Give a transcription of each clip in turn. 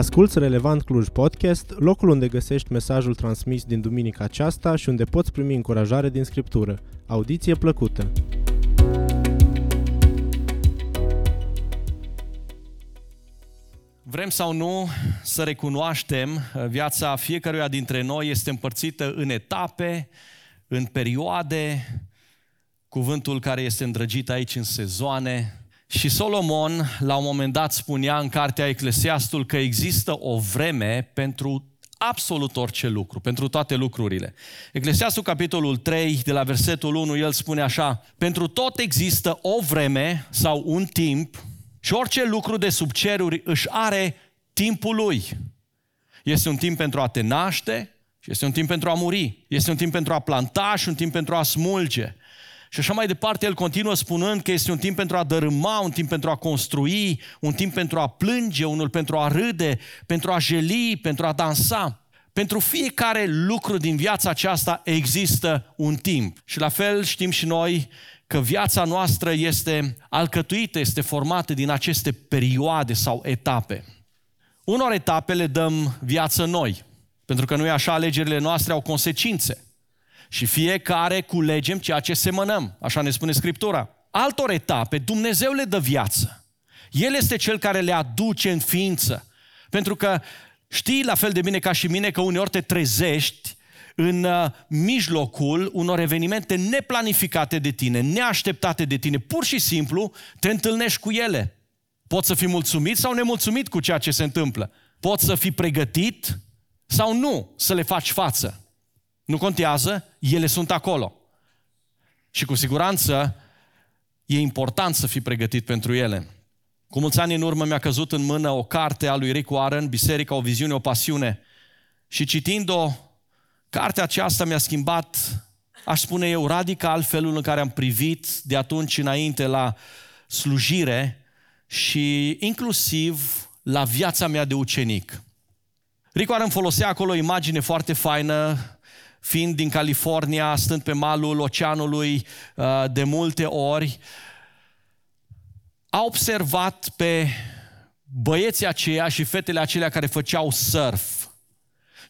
Asculți Relevant Cluj Podcast, locul unde găsești mesajul transmis din duminica aceasta și unde poți primi încurajare din Scriptură. Audiție plăcută! Vrem sau nu să recunoaștem, viața fiecăruia dintre noi este împărțită în etape, în perioade, cuvântul care este îndrăgit aici în sezoane, și Solomon, la un moment dat, spunea în cartea Eclesiastul că există o vreme pentru absolut orice lucru, pentru toate lucrurile. Eclesiastul, capitolul 3, de la versetul 1, el spune așa, pentru tot există o vreme sau un timp și orice lucru de sub ceruri își are timpul lui. Este un timp pentru a te naște și este un timp pentru a muri. Este un timp pentru a planta și un timp pentru a smulge. Și așa mai departe, el continuă spunând că este un timp pentru a dărâma, un timp pentru a construi, un timp pentru a plânge, unul pentru a râde, pentru a jeli, pentru a dansa. Pentru fiecare lucru din viața aceasta există un timp. Și la fel știm și noi că viața noastră este alcătuită, este formată din aceste perioade sau etape. Unor etape le dăm viață noi, pentru că nu e așa, alegerile noastre au consecințe. Și fiecare culegem ceea ce semănăm, așa ne spune Scriptura. Altor etape, Dumnezeu le dă viață. El este cel care le aduce în ființă. Pentru că știi la fel de bine ca și mine că uneori te trezești în uh, mijlocul unor evenimente neplanificate de tine, neașteptate de tine. Pur și simplu te întâlnești cu ele. Poți să fii mulțumit sau nemulțumit cu ceea ce se întâmplă. Poți să fii pregătit sau nu să le faci față. Nu contează, ele sunt acolo. Și cu siguranță e important să fii pregătit pentru ele. Cu mulți ani în urmă mi-a căzut în mână o carte a lui Rick Warren, Biserica, o viziune, o pasiune. Și citind-o, cartea aceasta mi-a schimbat, aș spune eu, radical felul în care am privit de atunci înainte la slujire și inclusiv la viața mea de ucenic. Rick Warren folosea acolo o imagine foarte faină fiind din California, stând pe malul oceanului uh, de multe ori, a observat pe băieții aceia și fetele acelea care făceau surf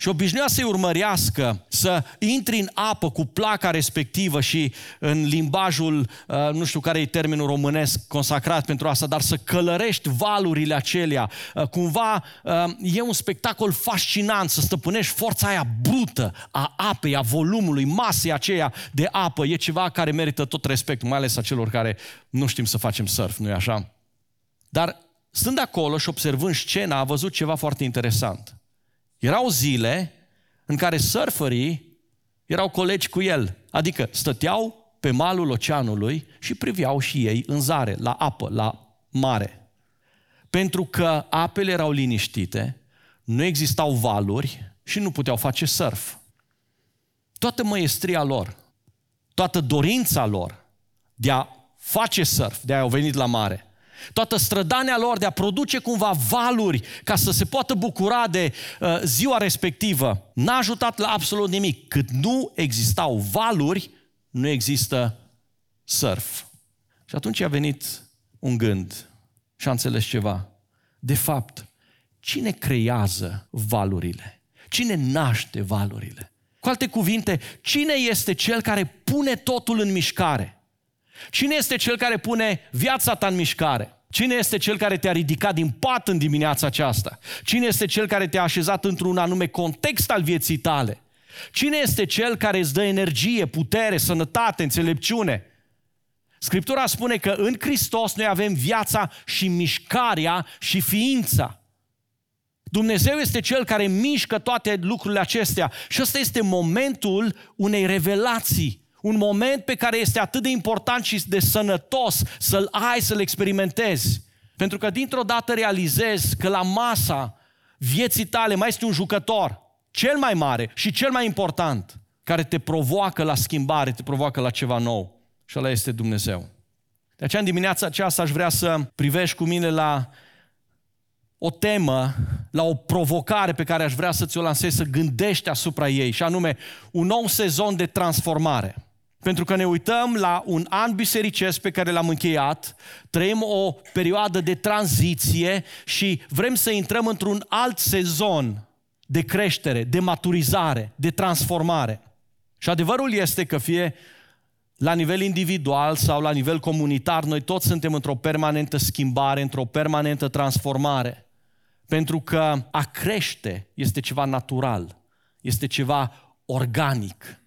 și obișnuia să-i urmărească, să intri în apă cu placa respectivă și în limbajul, uh, nu știu care e termenul românesc consacrat pentru asta, dar să călărești valurile acelea. Uh, cumva uh, e un spectacol fascinant să stăpânești forța aia brută a apei, a volumului, masei aceea de apă. E ceva care merită tot respect, mai ales a celor care nu știm să facem surf, nu-i așa? Dar stând acolo și observând scena, a văzut ceva foarte interesant. Erau zile în care surferii erau colegi cu el, adică stăteau pe malul oceanului și priveau și ei în zare, la apă, la mare. Pentru că apele erau liniștite, nu existau valuri și nu puteau face surf. Toată măestria lor, toată dorința lor de a face surf, de a au venit la mare, Toată strădania lor de a produce cumva valuri ca să se poată bucura de uh, ziua respectivă n-a ajutat la absolut nimic. Cât nu existau valuri, nu există surf. Și atunci a venit un gând și a înțeles ceva. De fapt, cine creează valurile? Cine naște valurile? Cu alte cuvinte, cine este cel care pune totul în mișcare? Cine este cel care pune viața ta în mișcare? Cine este cel care te-a ridicat din pat în dimineața aceasta? Cine este cel care te-a așezat într-un anume context al vieții tale? Cine este cel care îți dă energie, putere, sănătate, înțelepciune? Scriptura spune că în Hristos noi avem viața și mișcarea și ființa. Dumnezeu este Cel care mișcă toate lucrurile acestea și ăsta este momentul unei revelații un moment pe care este atât de important și de sănătos să-l ai, să-l experimentezi. Pentru că dintr-o dată realizezi că la masa vieții tale mai este un jucător, cel mai mare și cel mai important, care te provoacă la schimbare, te provoacă la ceva nou. Și ăla este Dumnezeu. De aceea, în dimineața aceasta, aș vrea să privești cu mine la o temă, la o provocare pe care aș vrea să ți-o lansez, să gândești asupra ei, și anume un nou sezon de transformare. Pentru că ne uităm la un an bisericesc pe care l-am încheiat, trăim o perioadă de tranziție și vrem să intrăm într-un alt sezon de creștere, de maturizare, de transformare. Și adevărul este că fie la nivel individual sau la nivel comunitar, noi toți suntem într-o permanentă schimbare, într-o permanentă transformare. Pentru că a crește este ceva natural, este ceva organic.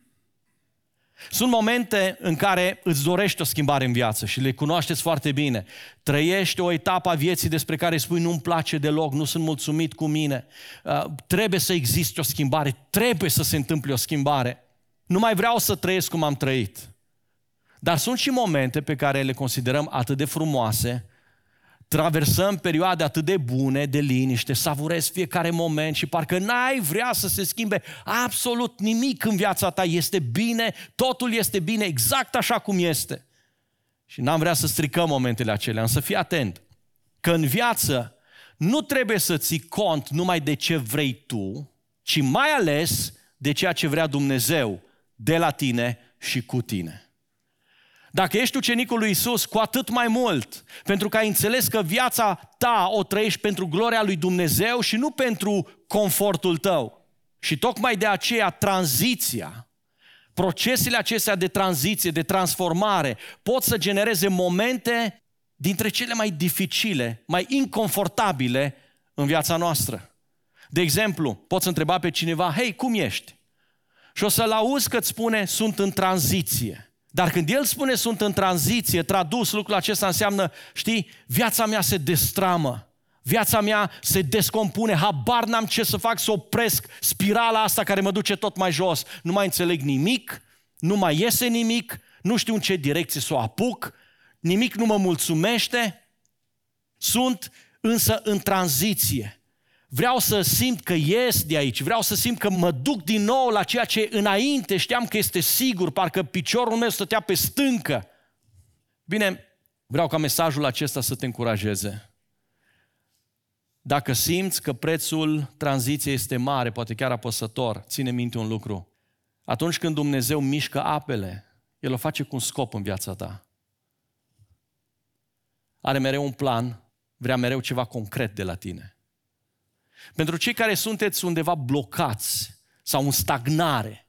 Sunt momente în care îți dorești o schimbare în viață și le cunoașteți foarte bine. Trăiești o etapă a vieții despre care spui nu-mi place deloc, nu sunt mulțumit cu mine. Uh, trebuie să existe o schimbare, trebuie să se întâmple o schimbare. Nu mai vreau să trăiesc cum am trăit. Dar sunt și momente pe care le considerăm atât de frumoase, traversăm perioade atât de bune, de liniște, savurezi fiecare moment și parcă n-ai vrea să se schimbe absolut nimic în viața ta. Este bine, totul este bine exact așa cum este. Și n-am vrea să stricăm momentele acelea, însă fii atent că în viață nu trebuie să ții cont numai de ce vrei tu, ci mai ales de ceea ce vrea Dumnezeu de la tine și cu tine. Dacă ești ucenicul lui Isus, cu atât mai mult, pentru că ai înțeles că viața ta o trăiești pentru gloria lui Dumnezeu și nu pentru confortul tău. Și tocmai de aceea tranziția, procesele acestea de tranziție, de transformare, pot să genereze momente dintre cele mai dificile, mai inconfortabile în viața noastră. De exemplu, poți întreba pe cineva, hei, cum ești? Și o să-l auzi că îți spune, sunt în tranziție. Dar când el spune sunt în tranziție, tradus, lucrul acesta înseamnă, știi, viața mea se destramă. Viața mea se descompune, habar n-am ce să fac să opresc spirala asta care mă duce tot mai jos. Nu mai înțeleg nimic, nu mai iese nimic, nu știu în ce direcție să o apuc, nimic nu mă mulțumește. Sunt însă în tranziție. Vreau să simt că ies de aici, vreau să simt că mă duc din nou la ceea ce înainte știam că este sigur, parcă piciorul meu stătea pe stâncă. Bine, vreau ca mesajul acesta să te încurajeze. Dacă simți că prețul tranziției este mare, poate chiar apăsător, ține minte un lucru. Atunci când Dumnezeu mișcă apele, El o face cu un scop în viața ta. Are mereu un plan, vrea mereu ceva concret de la tine. Pentru cei care sunteți undeva blocați sau în stagnare,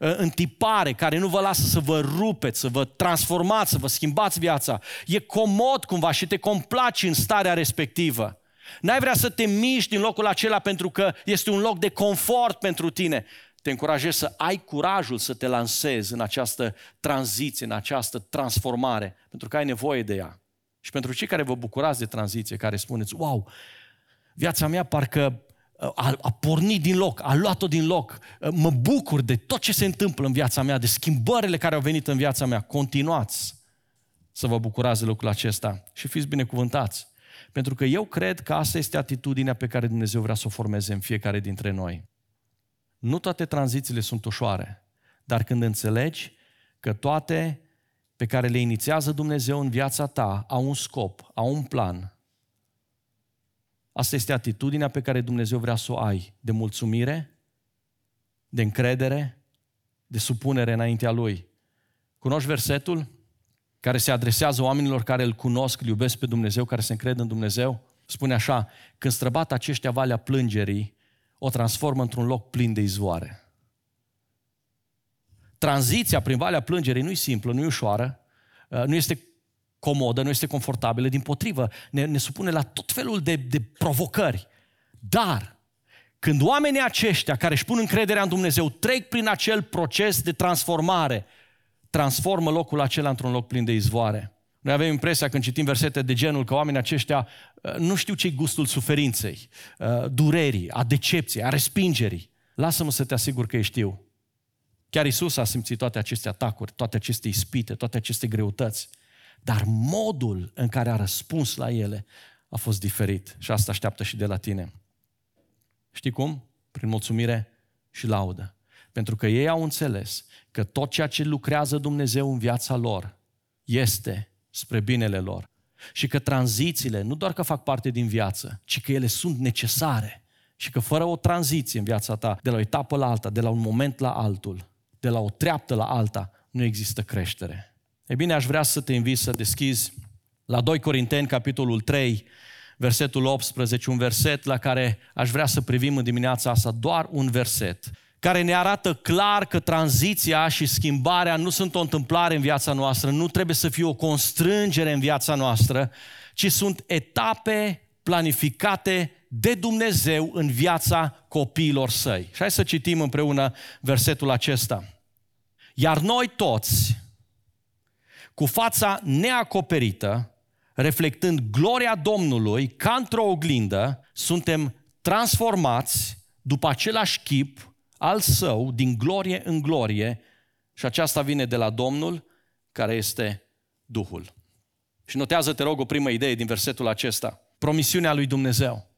ă, în tipare, care nu vă lasă să vă rupeți, să vă transformați, să vă schimbați viața, e comod cumva și te complaci în starea respectivă. N-ai vrea să te miști din locul acela pentru că este un loc de confort pentru tine. Te încurajez să ai curajul să te lansezi în această tranziție, în această transformare, pentru că ai nevoie de ea. Și pentru cei care vă bucurați de tranziție, care spuneți, wow, Viața mea parcă uh, a, a pornit din loc, a luat-o din loc. Uh, mă bucur de tot ce se întâmplă în viața mea, de schimbările care au venit în viața mea. Continuați să vă bucurați de lucrul acesta și fiți binecuvântați. Pentru că eu cred că asta este atitudinea pe care Dumnezeu vrea să o formeze în fiecare dintre noi. Nu toate tranzițiile sunt ușoare, dar când înțelegi că toate pe care le inițiază Dumnezeu în viața ta au un scop, au un plan, Asta este atitudinea pe care Dumnezeu vrea să o ai, de mulțumire, de încredere, de supunere înaintea Lui. Cunoști versetul care se adresează oamenilor care îl cunosc, îl iubesc pe Dumnezeu, care se încred în Dumnezeu? Spune așa, când străbat aceștia valea plângerii, o transformă într-un loc plin de izvoare. Tranziția prin valea plângerii nu e simplă, nu e ușoară, uh, nu este comodă, nu este confortabilă, din potrivă, ne, ne supune la tot felul de, de provocări. Dar, când oamenii aceștia care își pun încrederea în Dumnezeu trec prin acel proces de transformare, transformă locul acela într-un loc plin de izvoare. Noi avem impresia când citim versete de genul că oamenii aceștia uh, nu știu ce gustul suferinței, uh, durerii, a decepției, a respingerii. Lasă-mă să te asigur că ei știu. Chiar Isus a simțit toate aceste atacuri, toate aceste ispite, toate aceste greutăți. Dar modul în care a răspuns la ele a fost diferit și asta așteaptă și de la tine. Știi cum? Prin mulțumire și laudă. Pentru că ei au înțeles că tot ceea ce lucrează Dumnezeu în viața lor este spre binele lor. Și că tranzițiile nu doar că fac parte din viață, ci că ele sunt necesare. Și că fără o tranziție în viața ta, de la o etapă la alta, de la un moment la altul, de la o treaptă la alta, nu există creștere. E bine, aș vrea să te invit să deschizi la 2 Corinteni, capitolul 3, versetul 18, un verset la care aș vrea să privim în dimineața asta, doar un verset, care ne arată clar că tranziția și schimbarea nu sunt o întâmplare în viața noastră, nu trebuie să fie o constrângere în viața noastră, ci sunt etape planificate de Dumnezeu în viața copiilor săi. Și hai să citim împreună versetul acesta. Iar noi toți, cu fața neacoperită, reflectând gloria Domnului ca într-o oglindă, suntem transformați după același chip al său, din glorie în glorie, și aceasta vine de la Domnul, care este Duhul. Și notează, te rog, o primă idee din versetul acesta. Promisiunea lui Dumnezeu.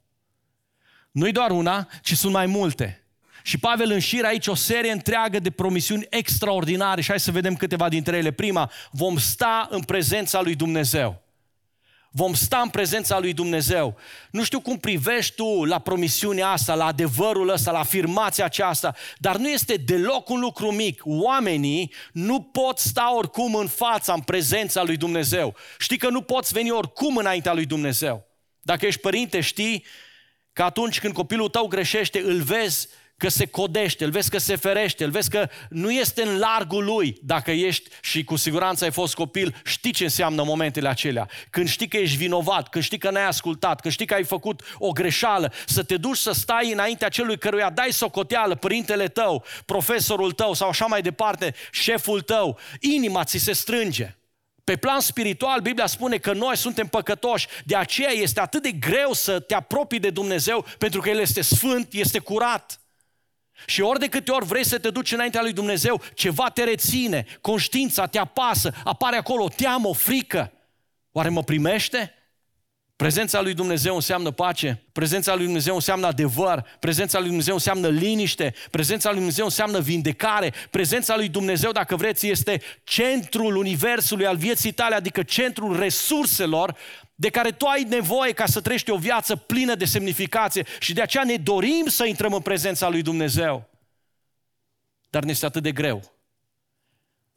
Nu-i doar una, ci sunt mai multe. Și Pavel înșiră aici o serie întreagă de promisiuni extraordinare și hai să vedem câteva dintre ele. Prima, vom sta în prezența lui Dumnezeu. Vom sta în prezența lui Dumnezeu. Nu știu cum privești tu la promisiunea asta, la adevărul ăsta, la afirmația aceasta, dar nu este deloc un lucru mic. Oamenii nu pot sta oricum în fața, în prezența lui Dumnezeu. Știi că nu poți veni oricum înaintea lui Dumnezeu. Dacă ești părinte, știi că atunci când copilul tău greșește, îl vezi că se codește, îl vezi că se ferește, îl vezi că nu este în largul lui. Dacă ești și cu siguranță ai fost copil, știi ce înseamnă momentele acelea. Când știi că ești vinovat, când știi că n-ai ascultat, când știi că ai făcut o greșeală, să te duci să stai înaintea celui căruia dai socoteală, părintele tău, profesorul tău sau așa mai departe, șeful tău, inima ți se strânge. Pe plan spiritual, Biblia spune că noi suntem păcătoși, de aceea este atât de greu să te apropii de Dumnezeu, pentru că El este sfânt, este curat. Și ori de câte ori vrei să te duci înaintea lui Dumnezeu, ceva te reține, conștiința te apasă, apare acolo teamă, o frică. Oare mă primește? Prezența lui Dumnezeu înseamnă pace, prezența lui Dumnezeu înseamnă adevăr, prezența lui Dumnezeu înseamnă liniște, prezența lui Dumnezeu înseamnă vindecare, prezența lui Dumnezeu, dacă vreți, este centrul universului al vieții tale, adică centrul resurselor de care tu ai nevoie ca să trăiești o viață plină de semnificație și de aceea ne dorim să intrăm în prezența lui Dumnezeu. Dar ne este atât de greu.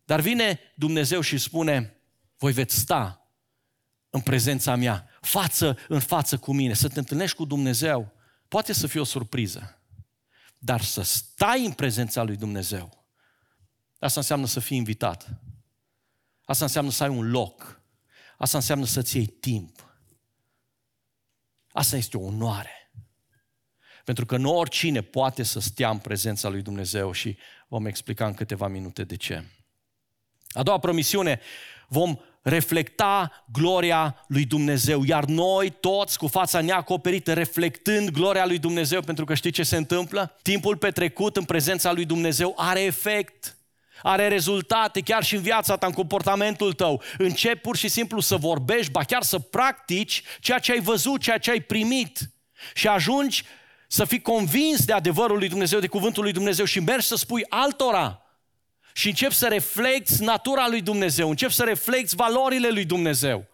Dar vine Dumnezeu și spune, voi veți sta în prezența mea, față în față cu mine, să te întâlnești cu Dumnezeu. Poate să fie o surpriză, dar să stai în prezența lui Dumnezeu, asta înseamnă să fii invitat. Asta înseamnă să ai un loc Asta înseamnă să-ți iei timp. Asta este o onoare. Pentru că nu oricine poate să stea în prezența lui Dumnezeu și vom explica în câteva minute de ce. A doua promisiune, vom reflecta gloria lui Dumnezeu, iar noi toți cu fața neacoperită, reflectând gloria lui Dumnezeu, pentru că știi ce se întâmplă? Timpul petrecut în prezența lui Dumnezeu are efect are rezultate chiar și în viața ta, în comportamentul tău. Începi pur și simplu să vorbești, ba chiar să practici ceea ce ai văzut, ceea ce ai primit. Și ajungi să fii convins de adevărul lui Dumnezeu, de cuvântul lui Dumnezeu și mergi să spui altora. Și începi să reflecti natura lui Dumnezeu, începi să reflecti valorile lui Dumnezeu.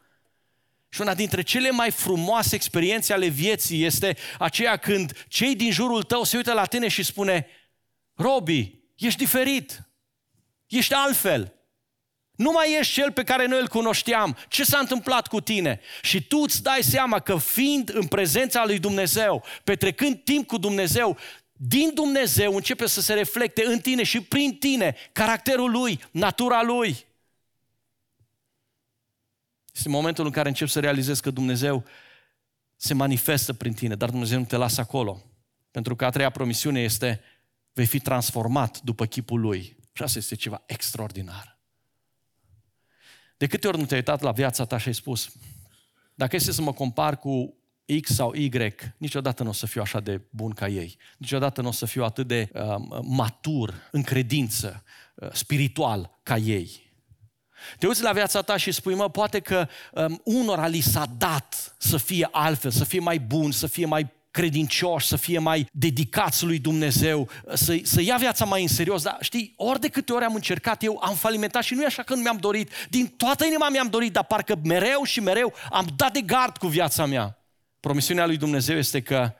Și una dintre cele mai frumoase experiențe ale vieții este aceea când cei din jurul tău se uită la tine și spune Robi, ești diferit. Ești altfel. Nu mai ești cel pe care noi îl cunoșteam. Ce s-a întâmplat cu tine? Și tu îți dai seama că fiind în prezența lui Dumnezeu, petrecând timp cu Dumnezeu, din Dumnezeu începe să se reflecte în tine și prin tine caracterul lui, natura lui. Este momentul în care începi să realizezi că Dumnezeu se manifestă prin tine, dar Dumnezeu nu te lasă acolo. Pentru că a treia promisiune este vei fi transformat după chipul lui. Și asta este ceva extraordinar. De câte ori nu te-ai uitat la viața ta și ai spus, dacă este să mă compar cu X sau Y, niciodată nu o să fiu așa de bun ca ei. Niciodată nu o să fiu atât de uh, matur, în credință, uh, spiritual ca ei. Te uiți la viața ta și spui, mă, poate că um, unora li s-a dat să fie altfel, să fie mai bun, să fie mai credincioși, să fie mai dedicați lui Dumnezeu, să, să ia viața mai în serios. Dar știi, ori de câte ori am încercat eu, am falimentat și nu e așa că nu mi-am dorit. Din toată inima mi-am dorit, dar parcă mereu și mereu am dat de gard cu viața mea. Promisiunea lui Dumnezeu este că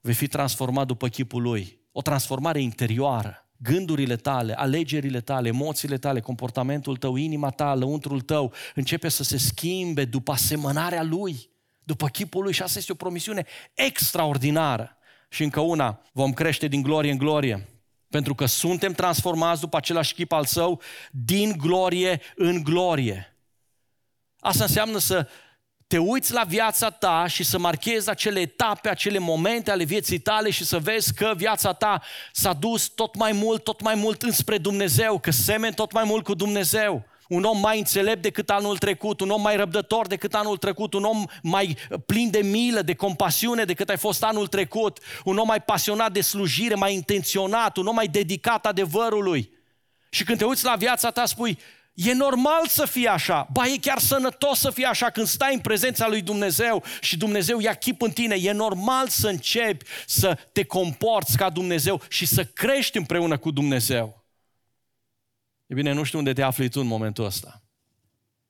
vei fi transformat după chipul lui. O transformare interioară. gândurile tale, alegerile tale, emoțiile tale, comportamentul tău, inima ta, lăuntrul tău, începe să se schimbe după asemănarea Lui, după chipul Lui și asta este o promisiune extraordinară. Și încă una, vom crește din glorie în glorie, pentru că suntem transformați după același chip al Său, din glorie în glorie. Asta înseamnă să te uiți la viața ta și să marchezi acele etape, acele momente ale vieții tale și să vezi că viața ta s-a dus tot mai mult, tot mai mult înspre Dumnezeu, că semeni tot mai mult cu Dumnezeu. Un om mai înțelept decât anul trecut, un om mai răbdător decât anul trecut, un om mai plin de milă, de compasiune decât ai fost anul trecut, un om mai pasionat de slujire, mai intenționat, un om mai dedicat adevărului. Și când te uiți la viața ta, spui, E normal să fie așa. Ba, e chiar sănătos să fie așa când stai în prezența lui Dumnezeu și Dumnezeu ia chip în tine. E normal să începi să te comporți ca Dumnezeu și să crești împreună cu Dumnezeu. E bine, nu știu unde te afli tu în momentul ăsta.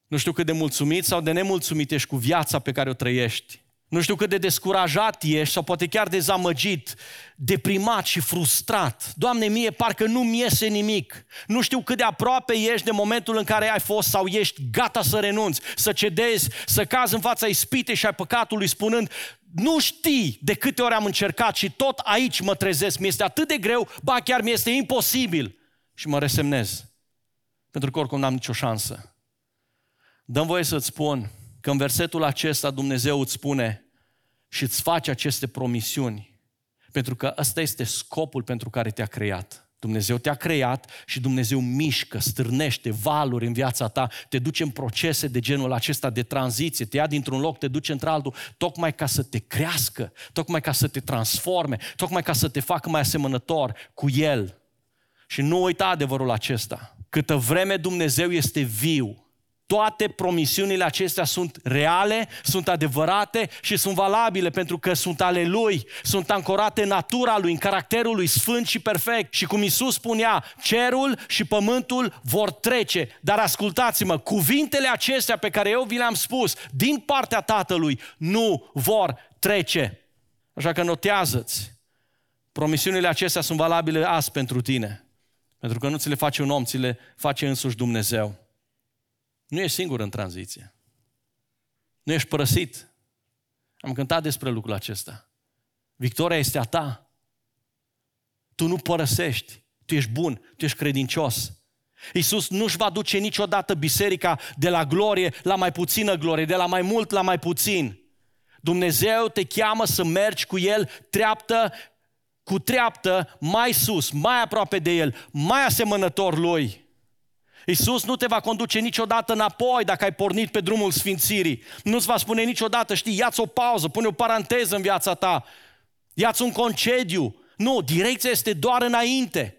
Nu știu cât de mulțumit sau de nemulțumit ești cu viața pe care o trăiești. Nu știu cât de descurajat ești sau poate chiar dezamăgit, deprimat și frustrat. Doamne, mie parcă nu-mi iese nimic. Nu știu cât de aproape ești de momentul în care ai fost sau ești gata să renunți, să cedezi, să cazi în fața ispitei și ai păcatului spunând nu știi de câte ori am încercat și tot aici mă trezesc. Mi este atât de greu, ba chiar mi este imposibil. Și mă resemnez. Pentru că oricum n-am nicio șansă. Dăm voie să-ți spun, că în versetul acesta Dumnezeu îți spune și îți face aceste promisiuni, pentru că ăsta este scopul pentru care te-a creat. Dumnezeu te-a creat și Dumnezeu mișcă, stârnește valuri în viața ta, te duce în procese de genul acesta de tranziție, te ia dintr-un loc, te duce într-altul, tocmai ca să te crească, tocmai ca să te transforme, tocmai ca să te facă mai asemănător cu El. Și nu uita adevărul acesta. Câtă vreme Dumnezeu este viu, toate promisiunile acestea sunt reale, sunt adevărate și sunt valabile pentru că sunt ale Lui, sunt ancorate în natura Lui, în caracterul Lui sfânt și perfect. Și cum Isus spunea, cerul și pământul vor trece. Dar ascultați-mă, cuvintele acestea pe care eu vi le-am spus din partea Tatălui nu vor trece. Așa că notează-ți, promisiunile acestea sunt valabile azi pentru tine. Pentru că nu ți le face un om, ți le face însuși Dumnezeu. Nu ești singur în tranziție. Nu ești părăsit. Am cântat despre lucrul acesta. Victoria este a ta. Tu nu părăsești. Tu ești bun, tu ești credincios. Iisus nu-și va duce niciodată biserica de la glorie la mai puțină glorie, de la mai mult la mai puțin. Dumnezeu te cheamă să mergi cu El treaptă cu treaptă mai sus, mai aproape de El, mai asemănător Lui. Iisus nu te va conduce niciodată înapoi dacă ai pornit pe drumul sfințirii. Nu-ți va spune niciodată, știi, ia-ți o pauză, pune o paranteză în viața ta, ia-ți un concediu. Nu, direcția este doar înainte.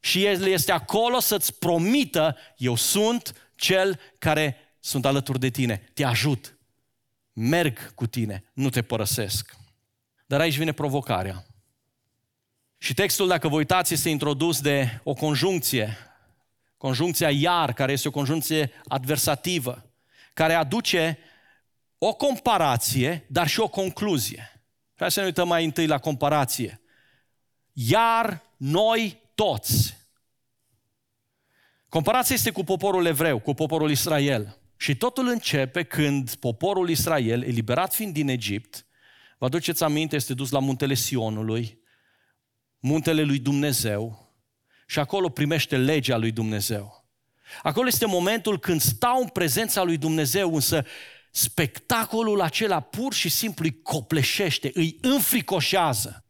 Și El este acolo să-ți promită, eu sunt cel care sunt alături de tine, te ajut, merg cu tine, nu te părăsesc. Dar aici vine provocarea. Și textul, dacă vă uitați, este introdus de o conjuncție Conjuncția iar, care este o conjuncție adversativă, care aduce o comparație, dar și o concluzie. Hai să ne uităm mai întâi la comparație. Iar noi toți. Comparația este cu poporul evreu, cu poporul Israel. Și totul începe când poporul Israel, eliberat fiind din Egipt, vă aduceți aminte, este dus la muntele Sionului, muntele lui Dumnezeu, și acolo primește legea lui Dumnezeu. Acolo este momentul când stau în prezența lui Dumnezeu, însă spectacolul acela pur și simplu îi copleșește, îi înfricoșează.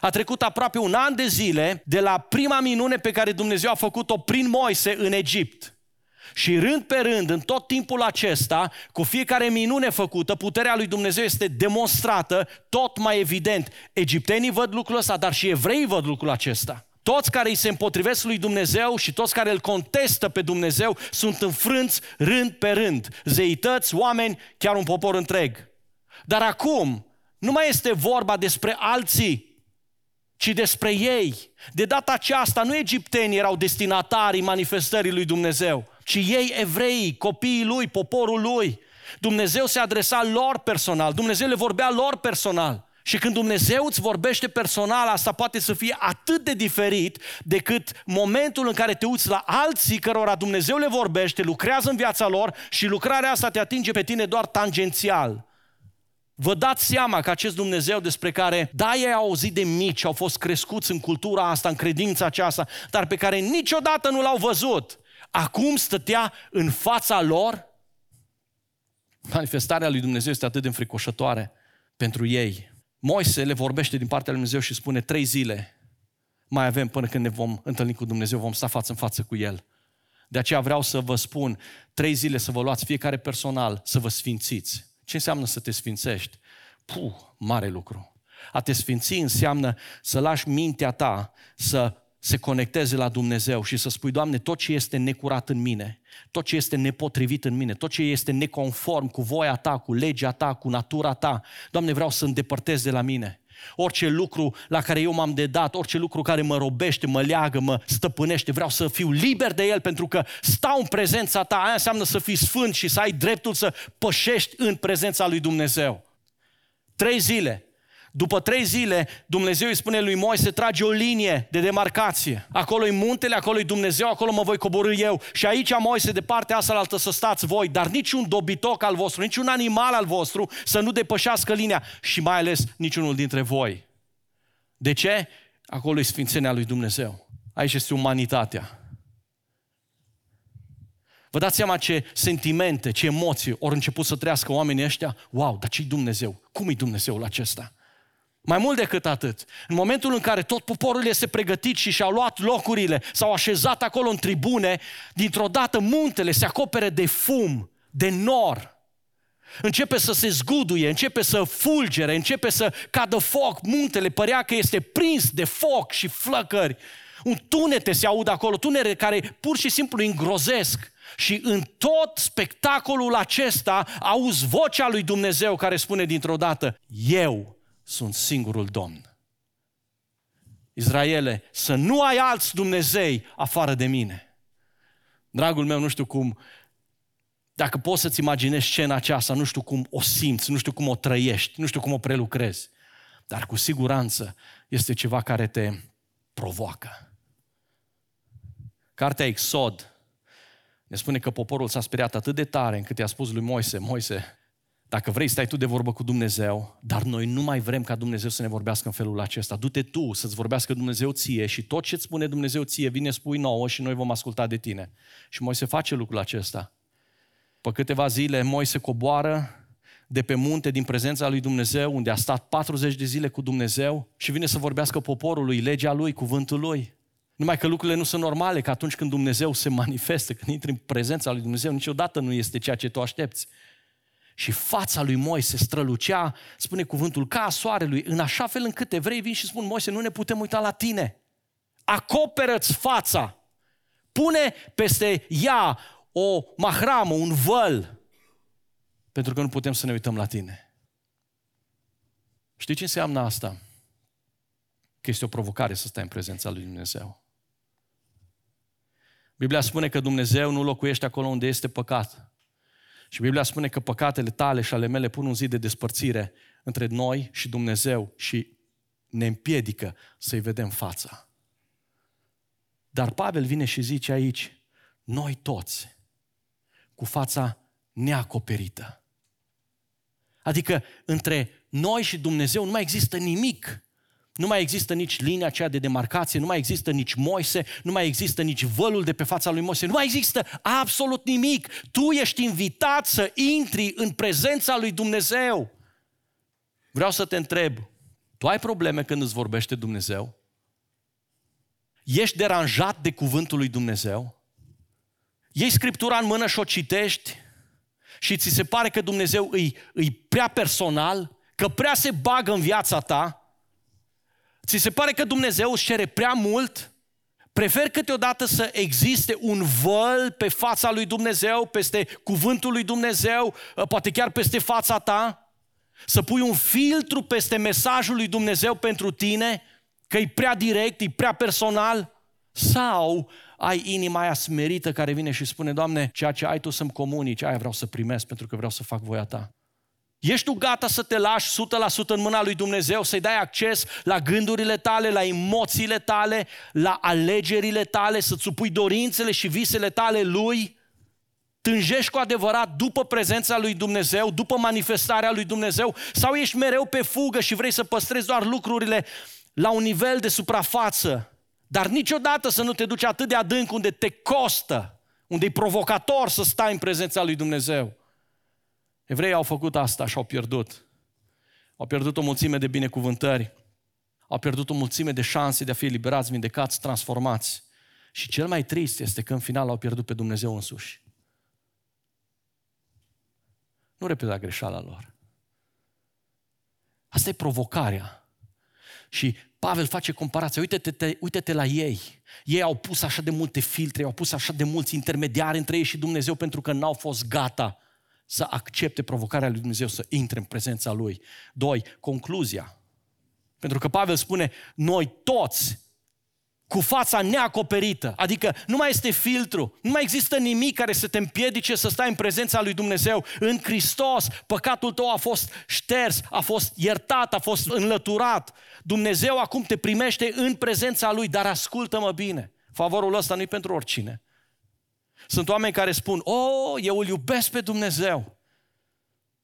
A trecut aproape un an de zile de la prima minune pe care Dumnezeu a făcut-o prin Moise în Egipt. Și rând pe rând, în tot timpul acesta, cu fiecare minune făcută, puterea lui Dumnezeu este demonstrată tot mai evident. Egiptenii văd lucrul ăsta, dar și evreii văd lucrul acesta. Toți care îi se împotrivesc lui Dumnezeu și toți care îl contestă pe Dumnezeu sunt înfrânți rând pe rând. Zeități, oameni, chiar un popor întreg. Dar acum nu mai este vorba despre alții, ci despre ei. De data aceasta nu egiptenii erau destinatarii manifestării lui Dumnezeu, ci ei evrei, copiii lui, poporul lui. Dumnezeu se adresa lor personal, Dumnezeu le vorbea lor personal. Și când Dumnezeu îți vorbește personal, asta poate să fie atât de diferit decât momentul în care te uiți la alții cărora Dumnezeu le vorbește, lucrează în viața lor și lucrarea asta te atinge pe tine doar tangențial. Vă dați seama că acest Dumnezeu despre care, da, ei au auzit de mici, au fost crescuți în cultura asta, în credința aceasta, dar pe care niciodată nu l-au văzut, acum stătea în fața lor? Manifestarea lui Dumnezeu este atât de înfricoșătoare pentru ei. Moise le vorbește din partea lui Dumnezeu și spune trei zile mai avem până când ne vom întâlni cu Dumnezeu, vom sta față în față cu El. De aceea vreau să vă spun, trei zile să vă luați fiecare personal, să vă sfințiți. Ce înseamnă să te sfințești? Puh, mare lucru. A te sfinți înseamnă să lași mintea ta să se conecteze la Dumnezeu și să spui, Doamne, tot ce este necurat în mine, tot ce este nepotrivit în mine, tot ce este neconform cu voia Ta, cu legea Ta, cu natura Ta, Doamne, vreau să îndepărtez de la mine. Orice lucru la care eu m-am dedat, orice lucru care mă robește, mă leagă, mă stăpânește, vreau să fiu liber de el pentru că stau în prezența ta. Aia înseamnă să fii sfânt și să ai dreptul să pășești în prezența lui Dumnezeu. Trei zile după trei zile, Dumnezeu îi spune lui Moise, trage o linie de demarcație. acolo e muntele, acolo e Dumnezeu, acolo mă voi coborâ eu. Și aici, Moise, de partea asta altă să stați voi, dar niciun dobitoc al vostru, niciun animal al vostru să nu depășească linia și mai ales niciunul dintre voi. De ce? Acolo e sfințenia lui Dumnezeu. Aici este umanitatea. Vă dați seama ce sentimente, ce emoții ori început să trăiască oamenii ăștia? Wow, dar ce-i Dumnezeu? Cum e Dumnezeul acesta? Mai mult decât atât, în momentul în care tot poporul este pregătit și și-au luat locurile, s-au așezat acolo în tribune, dintr-o dată muntele se acopere de fum, de nor. Începe să se zguduie, începe să fulgere, începe să cadă foc, muntele părea că este prins de foc și flăcări. Un tunete se aud acolo, tunere care pur și simplu îngrozesc. Și în tot spectacolul acesta auzi vocea lui Dumnezeu care spune dintr-o dată, eu sunt singurul Domn. Israele, să nu ai alți Dumnezei afară de mine. Dragul meu, nu știu cum, dacă poți să-ți imaginezi scena aceasta, nu știu cum o simți, nu știu cum o trăiești, nu știu cum o prelucrezi, dar cu siguranță este ceva care te provoacă. Cartea Exod ne spune că poporul s-a speriat atât de tare încât i-a spus lui Moise, Moise, dacă vrei, stai tu de vorbă cu Dumnezeu, dar noi nu mai vrem ca Dumnezeu să ne vorbească în felul acesta. Du-te tu să-ți vorbească Dumnezeu ție și tot ce îți spune Dumnezeu ție, vine spui nouă și noi vom asculta de tine. Și Moise face lucrul acesta. Pe câteva zile, Moise coboară de pe munte din prezența lui Dumnezeu, unde a stat 40 de zile cu Dumnezeu și vine să vorbească poporului, legea lui, cuvântul lui. Numai că lucrurile nu sunt normale, că atunci când Dumnezeu se manifestă, când intri în prezența lui Dumnezeu, niciodată nu este ceea ce tu aștepți și fața lui Moise strălucea, spune cuvântul, ca a soarelui, în așa fel încât evrei vin și spun, Moise, nu ne putem uita la tine. Acoperă-ți fața. Pune peste ea o mahramă, un văl, pentru că nu putem să ne uităm la tine. Știi ce înseamnă asta? Că este o provocare să stai în prezența lui Dumnezeu. Biblia spune că Dumnezeu nu locuiește acolo unde este păcat. Și Biblia spune că păcatele tale și ale mele pun un zid de despărțire între noi și Dumnezeu și ne împiedică să-i vedem fața. Dar Pavel vine și zice aici, noi toți, cu fața neacoperită. Adică între noi și Dumnezeu nu mai există nimic nu mai există nici linia aceea de demarcație, nu mai există nici Moise, nu mai există nici vălul de pe fața lui Moise, nu mai există absolut nimic. Tu ești invitat să intri în prezența lui Dumnezeu. Vreau să te întreb, tu ai probleme când îți vorbește Dumnezeu? Ești deranjat de cuvântul lui Dumnezeu? Iei Scriptura în mână și o citești și ți se pare că Dumnezeu îi, îi prea personal, că prea se bagă în viața ta, Ți se pare că Dumnezeu își cere prea mult? Prefer câteodată să existe un văl pe fața lui Dumnezeu, peste cuvântul lui Dumnezeu, ă, poate chiar peste fața ta? Să pui un filtru peste mesajul lui Dumnezeu pentru tine, că e prea direct, e prea personal? Sau ai inima aia smerită care vine și spune, Doamne, ceea ce ai Tu să-mi comunici, aia vreau să primesc pentru că vreau să fac voia Ta. Ești tu gata să te lași 100% în mâna lui Dumnezeu, să-i dai acces la gândurile tale, la emoțiile tale, la alegerile tale, să-ți supui dorințele și visele tale lui? Tânjești cu adevărat după prezența lui Dumnezeu, după manifestarea lui Dumnezeu? Sau ești mereu pe fugă și vrei să păstrezi doar lucrurile la un nivel de suprafață, dar niciodată să nu te duci atât de adânc unde te costă, unde e provocator să stai în prezența lui Dumnezeu? Evreii au făcut asta și au pierdut. Au pierdut o mulțime de binecuvântări. Au pierdut o mulțime de șanse de a fi eliberați, vindecați, transformați. Și cel mai trist este că în final au pierdut pe Dumnezeu însuși. Nu repeta greșeala lor. Asta e provocarea. Și Pavel face comparația. Uite-te, uite-te la ei. Ei au pus așa de multe filtre, au pus așa de mulți intermediari între ei și Dumnezeu pentru că n-au fost gata să accepte provocarea lui Dumnezeu să intre în prezența lui. Doi, concluzia. Pentru că Pavel spune, noi toți cu fața neacoperită, adică nu mai este filtru, nu mai există nimic care să te împiedice să stai în prezența lui Dumnezeu. În Hristos, păcatul tău a fost șters, a fost iertat, a fost înlăturat. Dumnezeu acum te primește în prezența lui, dar ascultă-mă bine. Favorul ăsta nu e pentru oricine. Sunt oameni care spun, oh, eu îl iubesc pe Dumnezeu.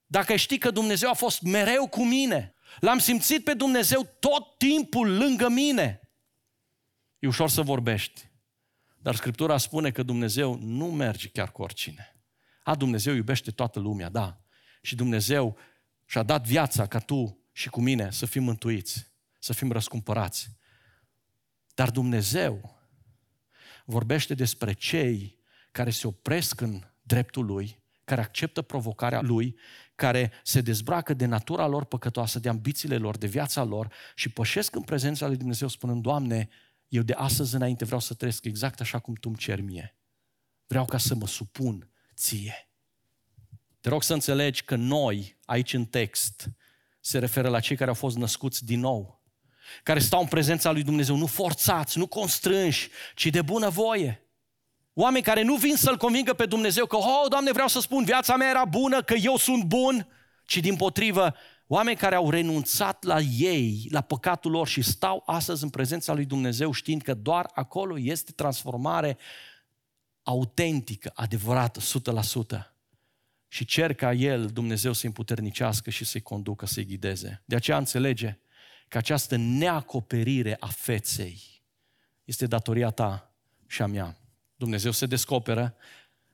Dacă știi că Dumnezeu a fost mereu cu mine, l-am simțit pe Dumnezeu tot timpul lângă mine, E ușor să vorbești. Dar Scriptura spune că Dumnezeu nu merge chiar cu oricine. A, Dumnezeu iubește toată lumea, da. Și Dumnezeu și-a dat viața ca tu și cu mine să fim mântuiți, să fim răscumpărați. Dar Dumnezeu vorbește despre cei care se opresc în dreptul Lui, care acceptă provocarea Lui, care se dezbracă de natura lor păcătoasă, de ambițiile lor, de viața lor și pășesc în prezența lui Dumnezeu spunând, Doamne, eu de astăzi înainte vreau să trăiesc exact așa cum tu îmi cer mie. Vreau ca să mă supun ție. Te rog să înțelegi că noi, aici în text, se referă la cei care au fost născuți din nou, care stau în prezența lui Dumnezeu, nu forțați, nu constrânși, ci de bună voie. Oameni care nu vin să-L convingă pe Dumnezeu că, oh, Doamne, vreau să spun, viața mea era bună, că eu sunt bun, ci din potrivă, Oameni care au renunțat la ei, la păcatul lor și stau astăzi în prezența lui Dumnezeu știind că doar acolo este transformare autentică, adevărată, 100%. Și cer ca El, Dumnezeu, să-i împuternicească și să-i conducă, să-i ghideze. De aceea înțelege că această neacoperire a feței este datoria ta și a mea. Dumnezeu se descoperă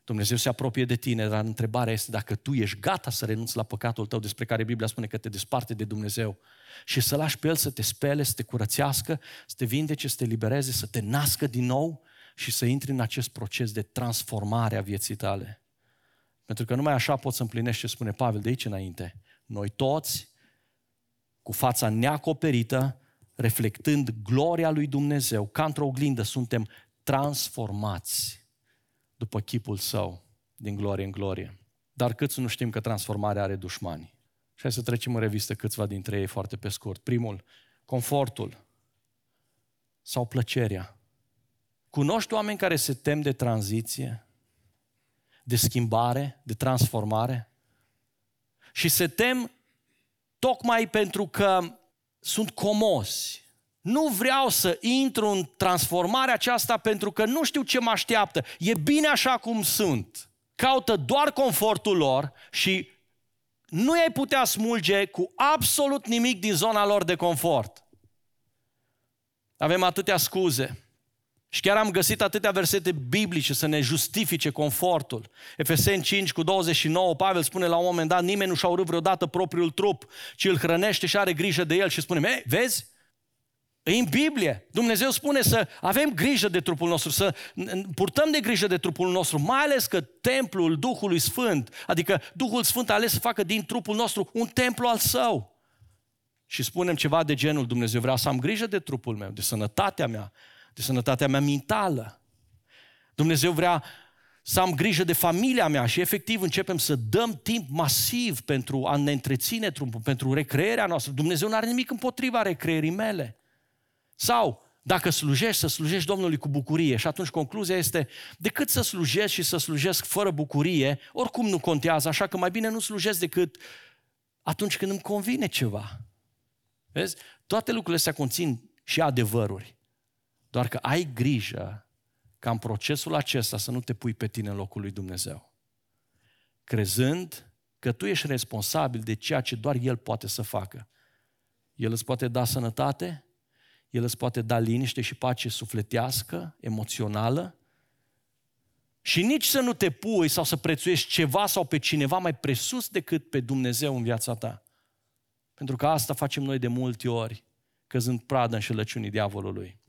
Dumnezeu se apropie de tine, dar întrebarea este dacă tu ești gata să renunți la păcatul tău despre care Biblia spune că te desparte de Dumnezeu și să lași pe El să te spele, să te curățească, să te vindece, să te libereze, să te nască din nou și să intri în acest proces de transformare a vieții tale. Pentru că numai așa poți să împlinești ce spune Pavel de aici înainte. Noi toți, cu fața neacoperită, reflectând gloria lui Dumnezeu, ca într-o oglindă, suntem transformați după chipul său, din glorie în glorie. Dar câți nu știm că transformarea are dușmani? Și hai să trecem în revistă câțiva dintre ei foarte pe scurt. Primul, confortul sau plăcerea. Cunoști oameni care se tem de tranziție, de schimbare, de transformare? Și se tem tocmai pentru că sunt comozi, nu vreau să intru în transformarea aceasta pentru că nu știu ce mă așteaptă. E bine așa cum sunt. Caută doar confortul lor și nu ai putea smulge cu absolut nimic din zona lor de confort. Avem atâtea scuze. Și chiar am găsit atâtea versete biblice să ne justifice confortul. Efeseni 5 cu 29, Pavel spune la un moment dat, nimeni nu și-a urât vreodată propriul trup, ci îl hrănește și are grijă de el și spune, vezi, E în Biblie. Dumnezeu spune să avem grijă de trupul nostru, să purtăm de grijă de trupul nostru, mai ales că templul Duhului Sfânt, adică Duhul Sfânt a ales să facă din trupul nostru un templu al său. Și spunem ceva de genul, Dumnezeu vrea să am grijă de trupul meu, de sănătatea mea, de sănătatea mea mentală. Dumnezeu vrea să am grijă de familia mea și efectiv începem să dăm timp masiv pentru a ne întreține trupul, pentru recreerea noastră. Dumnezeu nu are nimic împotriva recreerii mele. Sau, dacă slujești, să slujești Domnului cu bucurie. Și atunci concluzia este, decât să slujesc și să slujesc fără bucurie, oricum nu contează, așa că mai bine nu slujesc decât atunci când îmi convine ceva. Vezi? Toate lucrurile astea conțin și adevăruri. Doar că ai grijă ca în procesul acesta să nu te pui pe tine în locul lui Dumnezeu. Crezând că tu ești responsabil de ceea ce doar El poate să facă. El îți poate da sănătate, El îți poate da liniște și pace sufletească, emoțională, și nici să nu te pui sau să prețuiești ceva sau pe cineva mai presus decât pe Dumnezeu în viața ta. Pentru că asta facem noi de multe ori, căzând pradă înșelăciunii diavolului.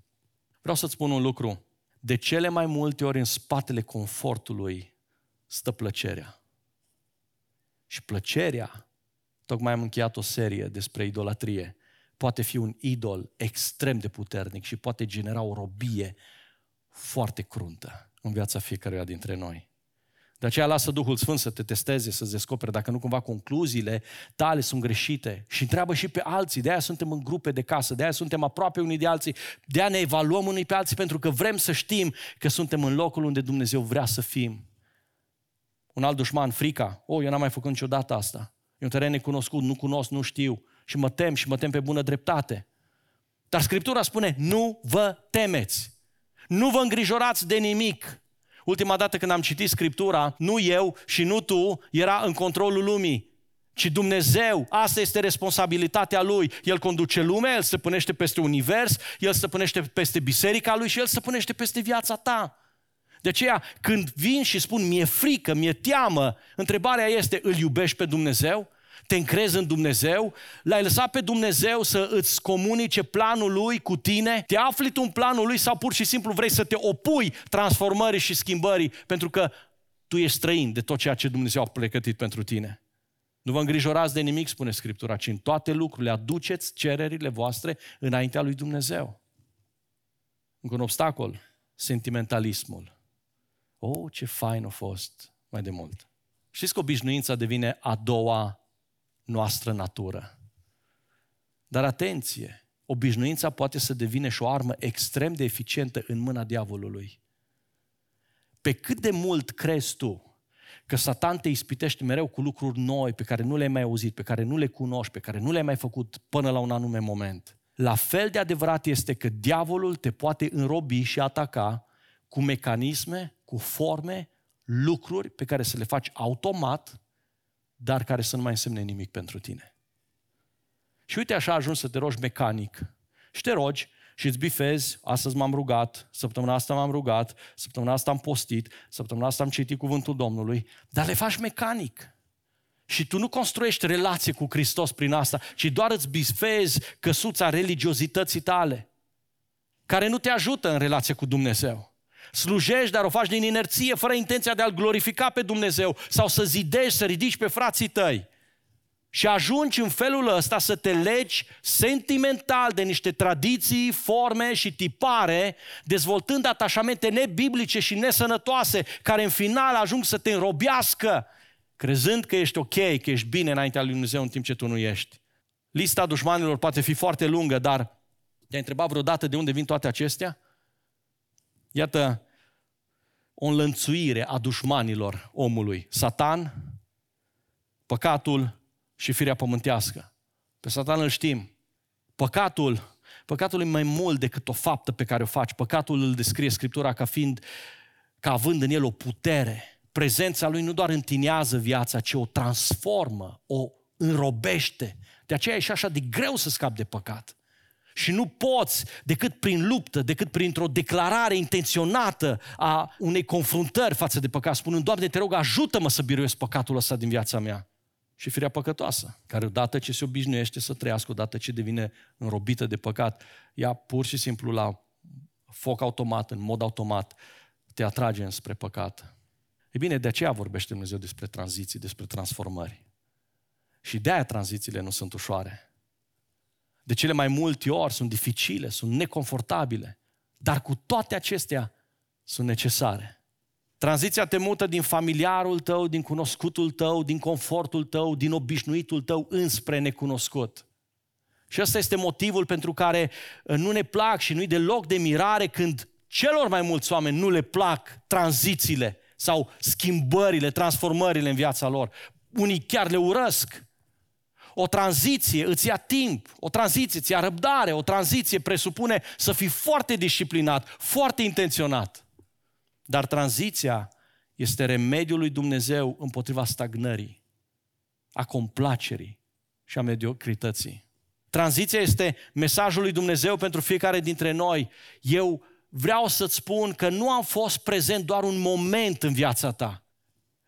Vreau să-ți spun un lucru. De cele mai multe ori în spatele confortului stă plăcerea. Și plăcerea, tocmai am încheiat o serie despre idolatrie, poate fi un idol extrem de puternic și poate genera o robie foarte cruntă în viața fiecăruia dintre noi. De aceea lasă Duhul Sfânt să te testeze, să-ți descopere dacă nu cumva concluziile tale sunt greșite și întreabă și pe alții. De aia suntem în grupe de casă, de aia suntem aproape unii de alții, de aia ne evaluăm unii pe alții pentru că vrem să știm că suntem în locul unde Dumnezeu vrea să fim. Un alt dușman, frica. O, oh, eu n-am mai făcut niciodată asta. E un teren necunoscut, nu cunosc, nu știu și mă tem și mă tem pe bună dreptate. Dar Scriptura spune, nu vă temeți. Nu vă îngrijorați de nimic. Ultima dată când am citit Scriptura, nu eu și nu tu era în controlul lumii, ci Dumnezeu. Asta este responsabilitatea Lui. El conduce lumea, El stăpânește peste univers, El stăpânește peste biserica Lui și El stăpânește peste viața ta. De aceea, când vin și spun, mi-e frică, mi-e teamă, întrebarea este, îl iubești pe Dumnezeu? Te încrezi în Dumnezeu? L-ai lăsat pe Dumnezeu să îți comunice planul Lui cu tine? Te afli tu în planul Lui sau pur și simplu vrei să te opui transformării și schimbării pentru că tu ești străin de tot ceea ce Dumnezeu a pregătit pentru tine? Nu vă îngrijorați de nimic, spune Scriptura, ci în toate lucrurile aduceți cererile voastre înaintea lui Dumnezeu. Încă un obstacol, sentimentalismul. Oh, ce fain a fost mai de mult. Știți că obișnuința devine a doua noastră natură. Dar atenție, obișnuința poate să devină și o armă extrem de eficientă în mâna diavolului. Pe cât de mult crezi tu că Satan te ispitește mereu cu lucruri noi pe care nu le-ai mai auzit, pe care nu le cunoști, pe care nu le-ai mai făcut până la un anume moment. La fel de adevărat este că diavolul te poate înrobi și ataca cu mecanisme, cu forme, lucruri pe care să le faci automat dar care să nu mai însemne nimic pentru tine. Și uite așa ajungi să te rogi mecanic și te rogi și îți bifezi, astăzi m-am rugat, săptămâna asta m-am rugat, săptămâna asta am postit, săptămâna asta am citit cuvântul Domnului, dar le faci mecanic. Și tu nu construiești relație cu Hristos prin asta, ci doar îți bifezi căsuța religiozității tale, care nu te ajută în relație cu Dumnezeu. Slujești, dar o faci din inerție, fără intenția de a-L glorifica pe Dumnezeu sau să zidești, să ridici pe frații tăi. Și ajungi în felul ăsta să te legi sentimental de niște tradiții, forme și tipare, dezvoltând atașamente nebiblice și nesănătoase, care în final ajung să te înrobească, crezând că ești ok, că ești bine înaintea lui Dumnezeu în timp ce tu nu ești. Lista dușmanilor poate fi foarte lungă, dar te-ai întrebat vreodată de unde vin toate acestea? Iată o înlănțuire a dușmanilor omului. Satan, păcatul și firea pământească. Pe Satan îl știm. Păcatul, păcatul e mai mult decât o faptă pe care o faci. Păcatul îl descrie Scriptura ca fiind, ca având în el o putere. Prezența lui nu doar întinează viața, ci o transformă, o înrobește. De aceea e și așa de greu să scapi de păcat. Și nu poți decât prin luptă, decât printr-o declarare intenționată a unei confruntări față de păcat, spunând, Doamne, te rog, ajută-mă să biruiesc păcatul ăsta din viața mea. Și firea păcătoasă, care odată ce se obișnuiește să trăiască, odată ce devine înrobită de păcat, ea pur și simplu la foc automat, în mod automat, te atrage înspre păcat. E bine, de aceea vorbește Dumnezeu despre tranziții, despre transformări. Și de aia tranzițiile nu sunt ușoare de cele mai multe ori sunt dificile, sunt neconfortabile, dar cu toate acestea sunt necesare. Tranziția te mută din familiarul tău, din cunoscutul tău, din confortul tău, din obișnuitul tău înspre necunoscut. Și ăsta este motivul pentru care uh, nu ne plac și nu-i deloc de mirare când celor mai mulți oameni nu le plac tranzițiile sau schimbările, transformările în viața lor. Unii chiar le urăsc. O tranziție îți ia timp, o tranziție îți ia răbdare, o tranziție presupune să fii foarte disciplinat, foarte intenționat. Dar tranziția este remediul lui Dumnezeu împotriva stagnării, a complacerii și a mediocrității. Tranziția este mesajul lui Dumnezeu pentru fiecare dintre noi. Eu vreau să-ți spun că nu am fost prezent doar un moment în viața ta.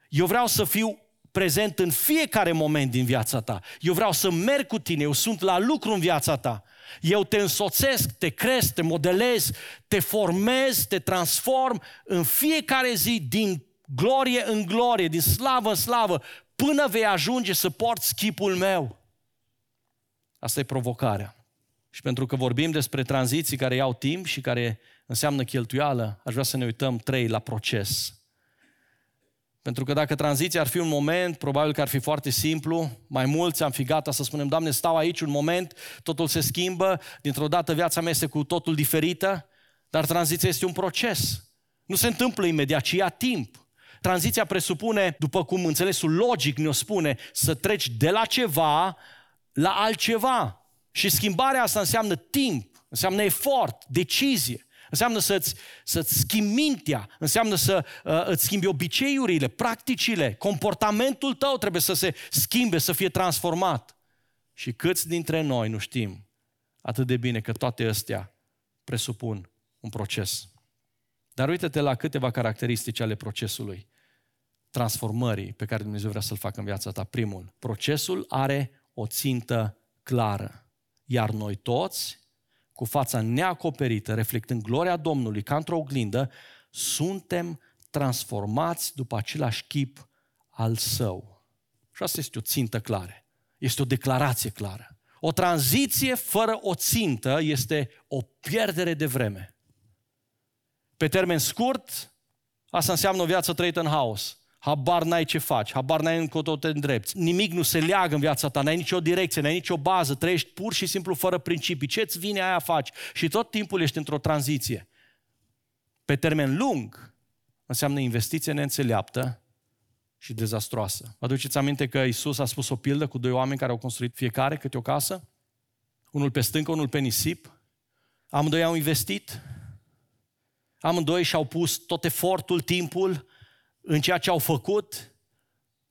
Eu vreau să fiu prezent în fiecare moment din viața ta. Eu vreau să merg cu tine, eu sunt la lucru în viața ta. Eu te însoțesc, te cresc, te modelez, te formez, te transform în fiecare zi din glorie în glorie, din slavă în slavă, până vei ajunge să porți chipul meu. Asta e provocarea. Și pentru că vorbim despre tranziții care iau timp și care înseamnă cheltuială, aș vrea să ne uităm trei la proces. Pentru că dacă tranziția ar fi un moment, probabil că ar fi foarte simplu, mai mulți am fi gata să spunem, Doamne, stau aici un moment, totul se schimbă, dintr-o dată viața mea este cu totul diferită, dar tranziția este un proces. Nu se întâmplă imediat, ci ia timp. Tranziția presupune, după cum înțelesul logic ne-o spune, să treci de la ceva la altceva. Și schimbarea asta înseamnă timp, înseamnă efort, decizie. Înseamnă să-ți, să-ți schimbi mintea, înseamnă să uh, îți schimbi obiceiurile, practicile, comportamentul tău trebuie să se schimbe, să fie transformat. Și câți dintre noi nu știm atât de bine că toate astea presupun un proces. Dar uite-te la câteva caracteristici ale procesului transformării pe care Dumnezeu vrea să-l facă în viața ta. Primul, procesul are o țintă clară. Iar noi toți, cu fața neacoperită, reflectând gloria Domnului ca într-o oglindă, suntem transformați după același chip al său. Și asta este o țintă clară. Este o declarație clară. O tranziție fără o țintă este o pierdere de vreme. Pe termen scurt, asta înseamnă o viață trăită în haos. Habar n-ai ce faci, habar n-ai încotro te îndrepți. Nimic nu se leagă în viața ta, n-ai nicio direcție, n-ai nicio bază, trăiești pur și simplu fără principii. Ce-ți vine aia faci? Și tot timpul ești într-o tranziție. Pe termen lung, înseamnă investiție neînțeleaptă și dezastroasă. Vă aduceți aminte că Isus a spus o pildă cu doi oameni care au construit fiecare câte o casă? Unul pe stâncă, unul pe nisip. Amândoi au investit. Amândoi și-au pus tot efortul, timpul, în ceea ce au făcut,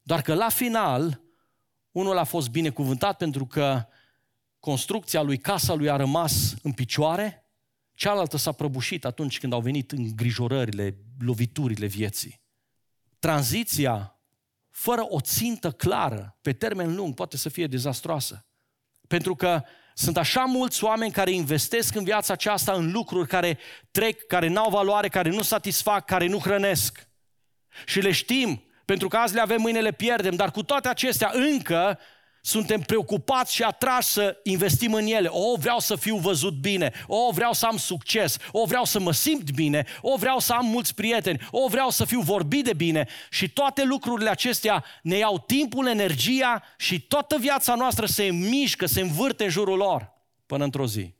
doar că la final, unul a fost binecuvântat pentru că construcția lui, casa lui a rămas în picioare, cealaltă s-a prăbușit atunci când au venit îngrijorările, loviturile vieții. Tranziția, fără o țintă clară, pe termen lung, poate să fie dezastroasă. Pentru că sunt așa mulți oameni care investesc în viața aceasta în lucruri care trec, care n-au valoare, care nu satisfac, care nu hrănesc. Și le știm, pentru că azi le avem, mâine le pierdem, dar cu toate acestea încă suntem preocupați și atrași să investim în ele. O, vreau să fiu văzut bine. O, vreau să am succes. O, vreau să mă simt bine. O, vreau să am mulți prieteni. O, vreau să fiu vorbit de bine. Și toate lucrurile acestea ne iau timpul, energia și toată viața noastră se mișcă, se învârte în jurul lor. Până într-o zi.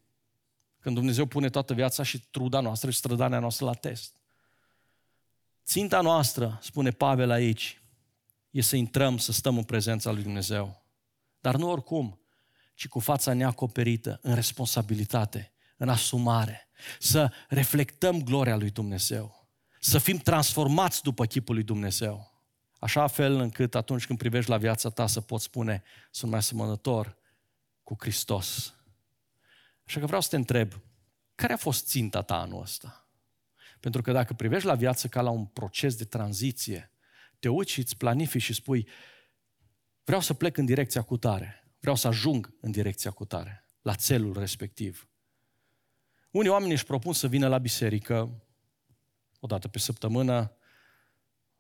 Când Dumnezeu pune toată viața și truda noastră și strădania noastră la test. Ținta noastră, spune Pavel aici, e să intrăm, să stăm în prezența lui Dumnezeu. Dar nu oricum, ci cu fața neacoperită, în responsabilitate, în asumare. Să reflectăm gloria lui Dumnezeu. Să fim transformați după chipul lui Dumnezeu. Așa fel încât atunci când privești la viața ta să poți spune, sunt mai asemănător cu Hristos. Așa că vreau să te întreb, care a fost ținta ta anul ăsta? Pentru că dacă privești la viață ca la un proces de tranziție, te uiți și îți planifici și spui, vreau să plec în direcția cu tare, vreau să ajung în direcția cu tare, la țelul respectiv. Unii oameni își propun să vină la biserică o dată pe săptămână,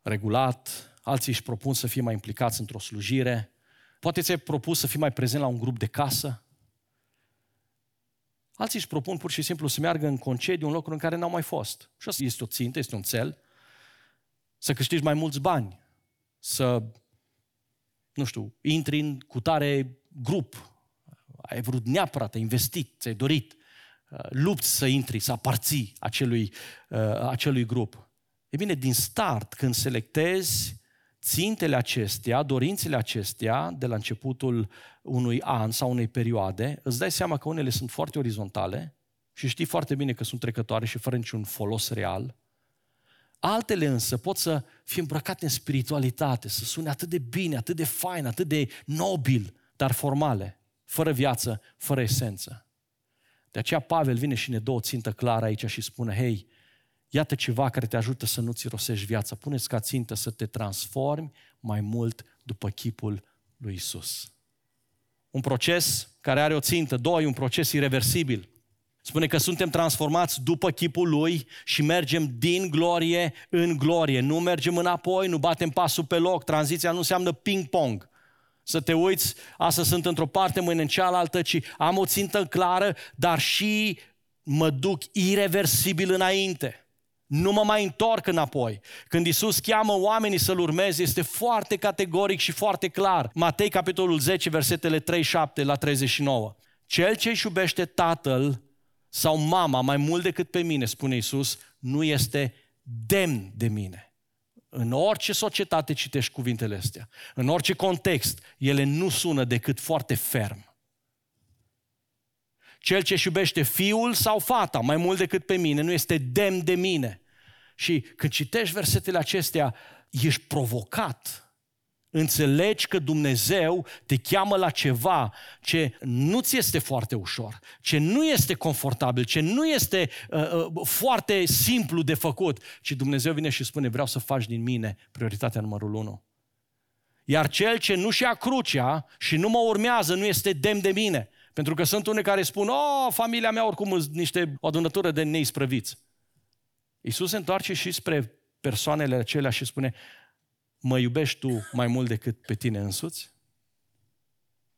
regulat, alții își propun să fie mai implicați într-o slujire, poate ți-ai propus să fii mai prezent la un grup de casă, Alții își propun pur și simplu să meargă în concediu în locuri în care n-au mai fost. Și asta este o țintă, este un cel. Să câștigi mai mulți bani, să, nu știu, intri în cutare grup, ai vrut neapărat, ai investit, ți-ai dorit, uh, lupți să intri, să aparții acelui, uh, acelui grup. E bine, din start, când selectezi, țintele acestea, dorințele acestea, de la începutul unui an sau unei perioade, îți dai seama că unele sunt foarte orizontale și știi foarte bine că sunt trecătoare și fără niciun folos real. Altele însă pot să fie îmbrăcate în spiritualitate, să sune atât de bine, atât de fain, atât de nobil, dar formale, fără viață, fără esență. De aceea Pavel vine și ne dă o țintă clară aici și spune, hei, Iată ceva care te ajută să nu-ți rosești viața. Puneți ca țintă să te transformi mai mult după chipul lui Isus. Un proces care are o țintă. Doi, un proces irreversibil. Spune că suntem transformați după chipul Lui și mergem din glorie în glorie. Nu mergem înapoi, nu batem pasul pe loc. Tranziția nu înseamnă ping-pong. Să te uiți, asta sunt într-o parte, mâine în cealaltă, ci am o țintă clară, dar și mă duc irreversibil înainte nu mă mai întorc înapoi. Când Isus cheamă oamenii să-L urmeze, este foarte categoric și foarte clar. Matei, capitolul 10, versetele 37 la 39. Cel ce își iubește tatăl sau mama mai mult decât pe mine, spune Isus, nu este demn de mine. În orice societate citești cuvintele astea, în orice context, ele nu sună decât foarte ferm. Cel ce își iubește fiul sau fata mai mult decât pe mine nu este demn de mine. Și când citești versetele acestea, ești provocat. Înțelegi că Dumnezeu te cheamă la ceva ce nu ți este foarte ușor, ce nu este confortabil, ce nu este uh, uh, foarte simplu de făcut, ci Dumnezeu vine și spune, vreau să faci din mine prioritatea numărul unu. Iar cel ce nu-și ia crucea și nu mă urmează nu este demn de mine. Pentru că sunt unii care spun, oh, familia mea oricum sunt niște o adunătură de neisprăviți. Iisus se întoarce și spre persoanele acelea și spune, mă iubești tu mai mult decât pe tine însuți?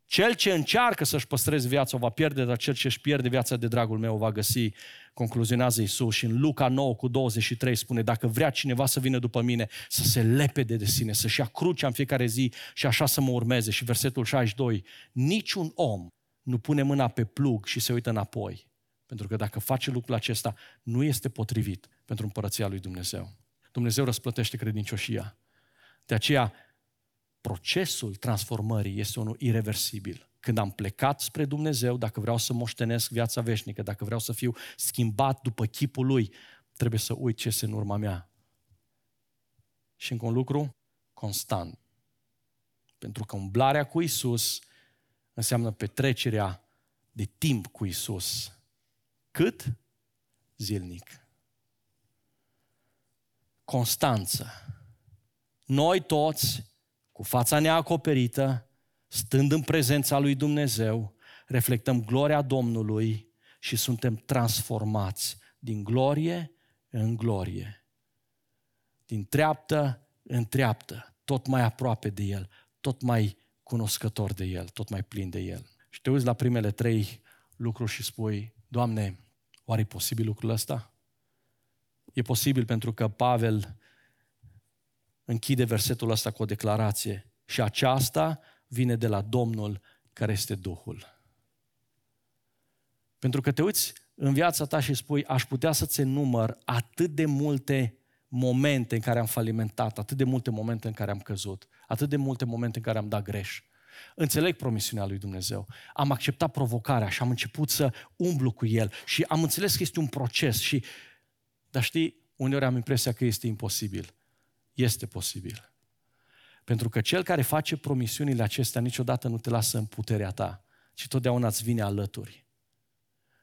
Cel ce încearcă să-și păstreze viața o va pierde, dar cel ce își pierde viața de dragul meu o va găsi, concluzionează Iisus. Și în Luca 9 cu 23 spune, dacă vrea cineva să vină după mine, să se lepede de sine, să-și ia crucea în fiecare zi și așa să mă urmeze. Și versetul 62, niciun om nu pune mâna pe plug și se uită înapoi. Pentru că dacă face lucrul acesta, nu este potrivit pentru împărăția lui Dumnezeu. Dumnezeu răsplătește credincioșia. De aceea, procesul transformării este unul irreversibil. Când am plecat spre Dumnezeu, dacă vreau să moștenesc viața veșnică, dacă vreau să fiu schimbat după chipul Lui, trebuie să uit ce este în urma mea. Și încă un lucru, constant. Pentru că umblarea cu Isus înseamnă petrecerea de timp cu Isus. Cât? Zilnic constanță. Noi toți, cu fața neacoperită, stând în prezența lui Dumnezeu, reflectăm gloria Domnului și suntem transformați din glorie în glorie. Din treaptă în treaptă, tot mai aproape de El, tot mai cunoscător de El, tot mai plin de El. Și te uiți la primele trei lucruri și spui, Doamne, oare e posibil lucrul ăsta? E posibil pentru că Pavel închide versetul ăsta cu o declarație și aceasta vine de la Domnul care este Duhul. Pentru că te uiți în viața ta și spui, aș putea să-ți număr atât de multe momente în care am falimentat, atât de multe momente în care am căzut, atât de multe momente în care am dat greș. Înțeleg promisiunea lui Dumnezeu. Am acceptat provocarea și am început să umblu cu el și am înțeles că este un proces și dar știi, uneori am impresia că este imposibil. Este posibil. Pentru că cel care face promisiunile acestea niciodată nu te lasă în puterea ta, ci totdeauna îți vine alături.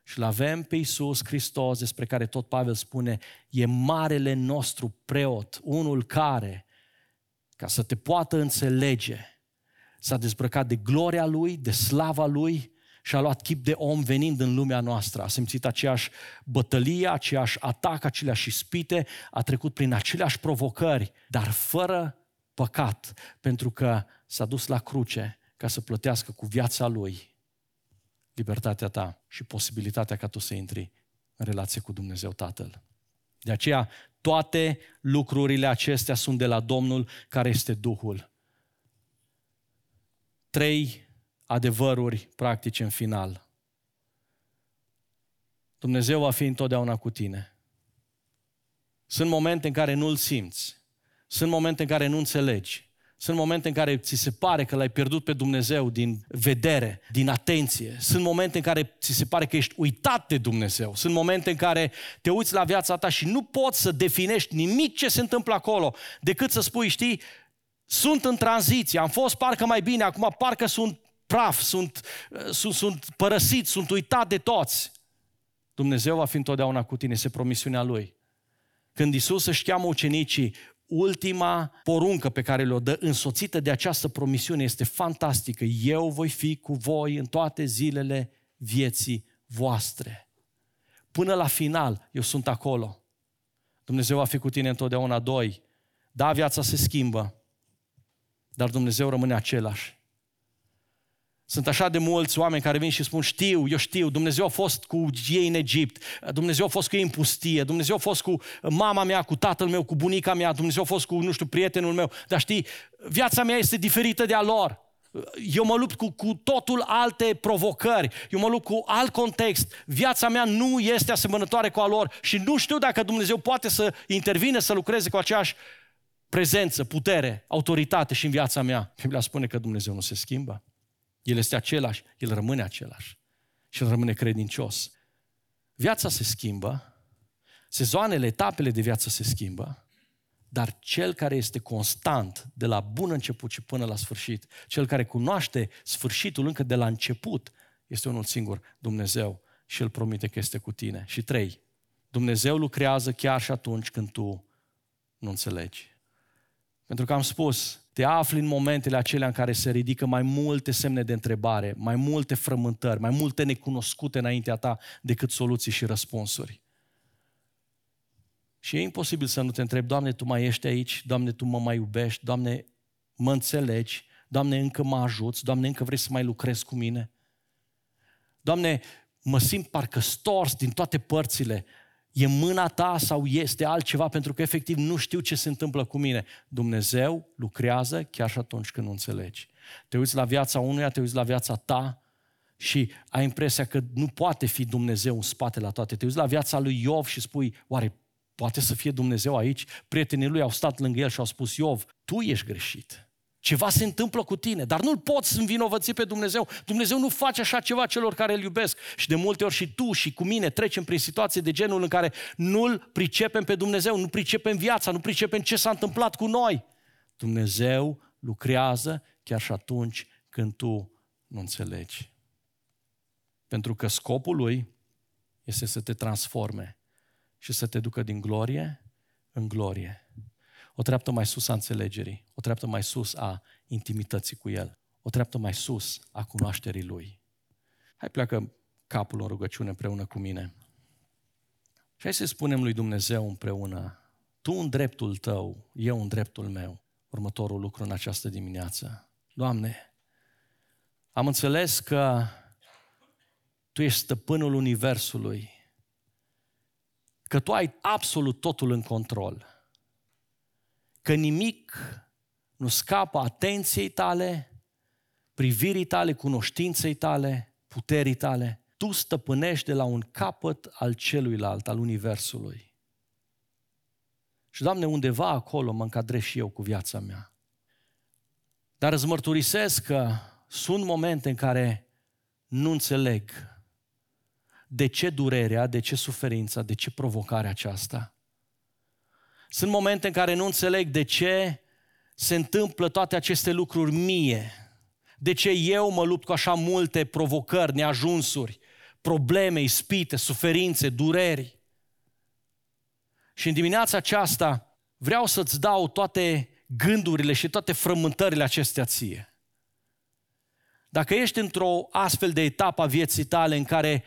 Și îl avem pe Iisus Hristos, despre care tot Pavel spune, e marele nostru preot, unul care, ca să te poată înțelege, s-a dezbrăcat de gloria Lui, de slava Lui și a luat chip de om venind în lumea noastră. A simțit aceeași bătălie, aceeași atac, aceleași ispite, a trecut prin aceleași provocări, dar fără păcat, pentru că s-a dus la cruce ca să plătească cu viața lui libertatea ta și posibilitatea ca tu să intri în relație cu Dumnezeu Tatăl. De aceea, toate lucrurile acestea sunt de la Domnul care este Duhul. Trei adevăruri practice în final. Dumnezeu va fi întotdeauna cu tine. Sunt momente în care nu-L simți. Sunt momente în care nu înțelegi. Sunt momente în care ți se pare că l-ai pierdut pe Dumnezeu din vedere, din atenție. Sunt momente în care ți se pare că ești uitat de Dumnezeu. Sunt momente în care te uiți la viața ta și nu poți să definești nimic ce se întâmplă acolo, decât să spui, știi, sunt în tranziție, am fost parcă mai bine, acum parcă sunt praf, sunt, sunt, sunt părăsit, sunt uitat de toți. Dumnezeu va fi întotdeauna cu tine, se promisiunea Lui. Când Isus își cheamă ucenicii, ultima poruncă pe care le-o dă, însoțită de această promisiune, este fantastică. Eu voi fi cu voi în toate zilele vieții voastre. Până la final, eu sunt acolo. Dumnezeu va fi cu tine întotdeauna doi. Da, viața se schimbă, dar Dumnezeu rămâne același. Sunt așa de mulți oameni care vin și spun, știu, eu știu, Dumnezeu a fost cu ei în Egipt, Dumnezeu a fost cu ei în pustie, Dumnezeu a fost cu mama mea, cu tatăl meu, cu bunica mea, Dumnezeu a fost cu, nu știu, prietenul meu. Dar știi, viața mea este diferită de a lor. Eu mă lupt cu, cu totul alte provocări, eu mă lupt cu alt context. Viața mea nu este asemănătoare cu a lor și nu știu dacă Dumnezeu poate să intervine, să lucreze cu aceeași prezență, putere, autoritate și în viața mea. Biblia spune că Dumnezeu nu se schimbă. El este același, El rămâne același și El rămâne credincios. Viața se schimbă, sezoanele, etapele de viață se schimbă, dar cel care este constant de la bun început și până la sfârșit, cel care cunoaște sfârșitul încă de la început, este unul singur, Dumnezeu, și El promite că este cu tine. Și trei, Dumnezeu lucrează chiar și atunci când tu nu înțelegi. Pentru că am spus, te afli în momentele acelea în care se ridică mai multe semne de întrebare, mai multe frământări, mai multe necunoscute înaintea ta decât soluții și răspunsuri. Și e imposibil să nu te întrebi, Doamne, Tu mai ești aici, Doamne, Tu mă mai iubești, Doamne, mă înțelegi, Doamne, încă mă ajuți, Doamne, încă vrei să mai lucrezi cu mine. Doamne, mă simt parcă stors din toate părțile, E mâna ta sau este altceva pentru că efectiv nu știu ce se întâmplă cu mine. Dumnezeu lucrează chiar și atunci când nu înțelegi. Te uiți la viața unuia, te uiți la viața ta și ai impresia că nu poate fi Dumnezeu în spate la toate. Te uiți la viața lui Iov și spui, oare poate să fie Dumnezeu aici? Prietenii lui au stat lângă el și au spus, Iov, tu ești greșit. Ceva se întâmplă cu tine, dar nu-l poți învinovăți pe Dumnezeu. Dumnezeu nu face așa ceva celor care îl iubesc. Și de multe ori și tu și cu mine trecem prin situații de genul în care nu-l pricepem pe Dumnezeu, nu pricepem viața, nu pricepem ce s-a întâmplat cu noi. Dumnezeu lucrează chiar și atunci când tu nu înțelegi. Pentru că scopul lui este să te transforme și să te ducă din glorie în glorie o treaptă mai sus a înțelegerii, o treaptă mai sus a intimității cu El, o treaptă mai sus a cunoașterii Lui. Hai pleacă capul în rugăciune împreună cu mine. Și hai să spunem lui Dumnezeu împreună, Tu în dreptul Tău, eu în dreptul meu, următorul lucru în această dimineață. Doamne, am înțeles că Tu ești stăpânul Universului, că Tu ai absolut totul în control că nimic nu scapă atenției tale, privirii tale, cunoștinței tale, puterii tale. Tu stăpânești de la un capăt al celuilalt, al Universului. Și, Doamne, undeva acolo mă încadrez și eu cu viața mea. Dar îți mărturisesc că sunt momente în care nu înțeleg de ce durerea, de ce suferința, de ce provocarea aceasta. Sunt momente în care nu înțeleg de ce se întâmplă toate aceste lucruri mie. De ce eu mă lupt cu așa multe provocări, neajunsuri, probleme, ispite, suferințe, dureri. Și în dimineața aceasta vreau să-ți dau toate gândurile și toate frământările acestea ție. Dacă ești într-o astfel de etapă a vieții tale în care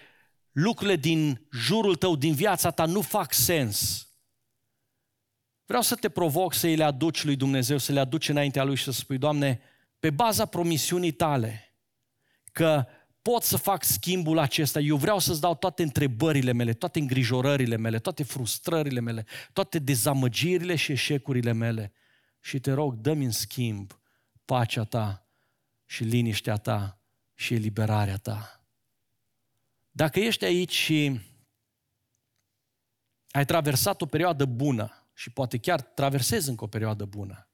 lucrurile din jurul tău, din viața ta nu fac sens, Vreau să te provoc să îi le aduci lui Dumnezeu, să le aduci înaintea Lui și să spui, Doamne, pe baza promisiunii Tale, că pot să fac schimbul acesta, eu vreau să-ți dau toate întrebările mele, toate îngrijorările mele, toate frustrările mele, toate dezamăgirile și eșecurile mele. Și te rog, dă-mi în schimb pacea Ta și liniștea Ta și eliberarea Ta. Dacă ești aici și ai traversat o perioadă bună, și poate chiar traversezi încă o perioadă bună.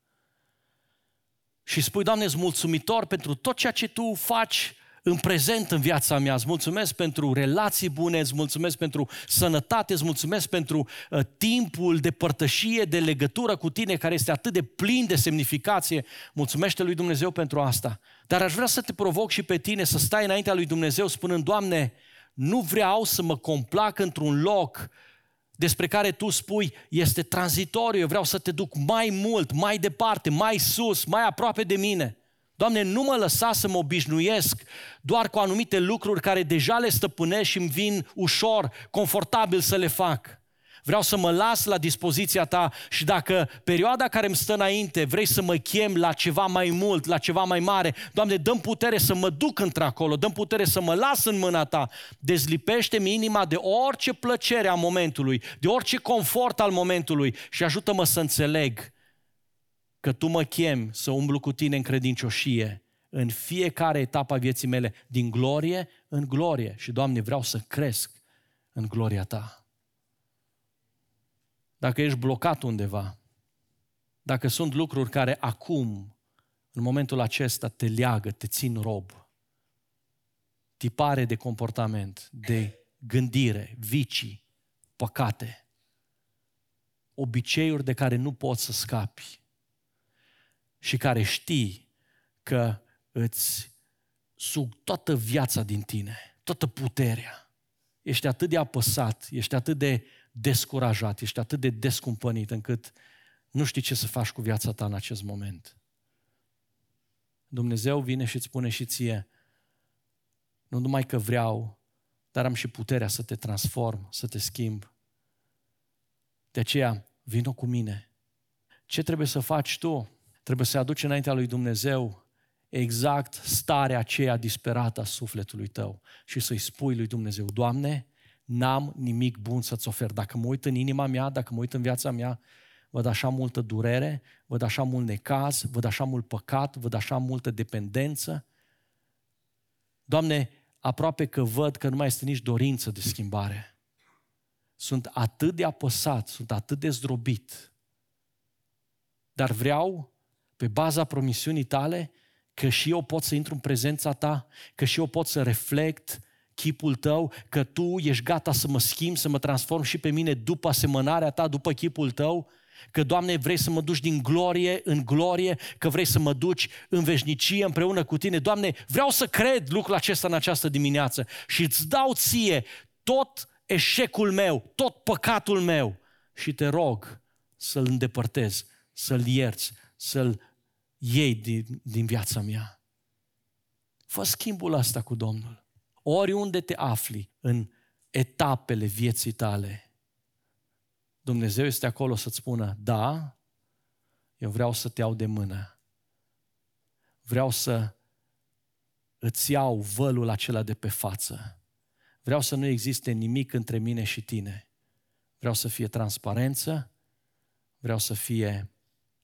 și spui, Doamne, îți mulțumitor pentru tot ceea ce Tu faci în prezent în viața mea. Îți mulțumesc pentru relații bune, îți mulțumesc pentru sănătate, îți mulțumesc pentru uh, timpul de părtășie, de legătură cu tine, care este atât de plin de semnificație. Mulțumește lui Dumnezeu pentru asta. Dar aș vrea să te provoc și pe tine să stai înaintea lui Dumnezeu spunând, Doamne, nu vreau să mă complac într-un loc despre care tu spui este tranzitoriu, eu vreau să te duc mai mult, mai departe, mai sus, mai aproape de mine. Doamne, nu mă lăsa să mă obișnuiesc doar cu anumite lucruri care deja le stăpânesc și îmi vin ușor, confortabil să le fac. Vreau să mă las la dispoziția ta și dacă perioada care îmi stă înainte vrei să mă chem la ceva mai mult, la ceva mai mare, Doamne, dăm putere să mă duc într-acolo, dăm putere să mă las în mâna ta. Dezlipește-mi inima de orice plăcere a momentului, de orice confort al momentului și ajută-mă să înțeleg că tu mă chem să umblu cu tine în credincioșie în fiecare etapă a vieții mele, din glorie în glorie. Și, Doamne, vreau să cresc în gloria Ta. Dacă ești blocat undeva, dacă sunt lucruri care acum, în momentul acesta, te leagă, te țin rob, tipare de comportament, de gândire, vicii, păcate, obiceiuri de care nu poți să scapi, și care știi că îți sug toată viața din tine, toată puterea. Ești atât de apăsat, ești atât de descurajat, ești atât de descumpănit încât nu știi ce să faci cu viața ta în acest moment. Dumnezeu vine și îți spune și ție, nu numai că vreau, dar am și puterea să te transform, să te schimb. De aceea, vină cu mine. Ce trebuie să faci tu? Trebuie să aduci înaintea lui Dumnezeu exact starea aceea disperată a sufletului tău și să-i spui lui Dumnezeu, Doamne, n-am nimic bun să-ți ofer. Dacă mă uit în inima mea, dacă mă uit în viața mea, văd așa multă durere, văd așa mult necaz, văd așa mult păcat, văd așa multă dependență. Doamne, aproape că văd că nu mai este nici dorință de schimbare. Sunt atât de apăsat, sunt atât de zdrobit, dar vreau pe baza promisiunii tale, că și eu pot să intru în prezența ta, că și eu pot să reflect chipul tău, că tu ești gata să mă schimbi, să mă transform și pe mine după asemănarea ta, după chipul tău, că, Doamne, vrei să mă duci din glorie în glorie, că vrei să mă duci în veșnicie împreună cu Tine. Doamne, vreau să cred lucrul acesta în această dimineață și îți dau ție tot eșecul meu, tot păcatul meu și te rog să-l îndepărtez, să-l ierți, să-l iei din, din viața mea. Fă schimbul asta cu Domnul. Oriunde te afli în etapele vieții tale, Dumnezeu este acolo să-ți spună, da, eu vreau să te iau de mână. Vreau să îți iau vălul acela de pe față. Vreau să nu existe nimic între mine și tine. Vreau să fie transparență, vreau să fie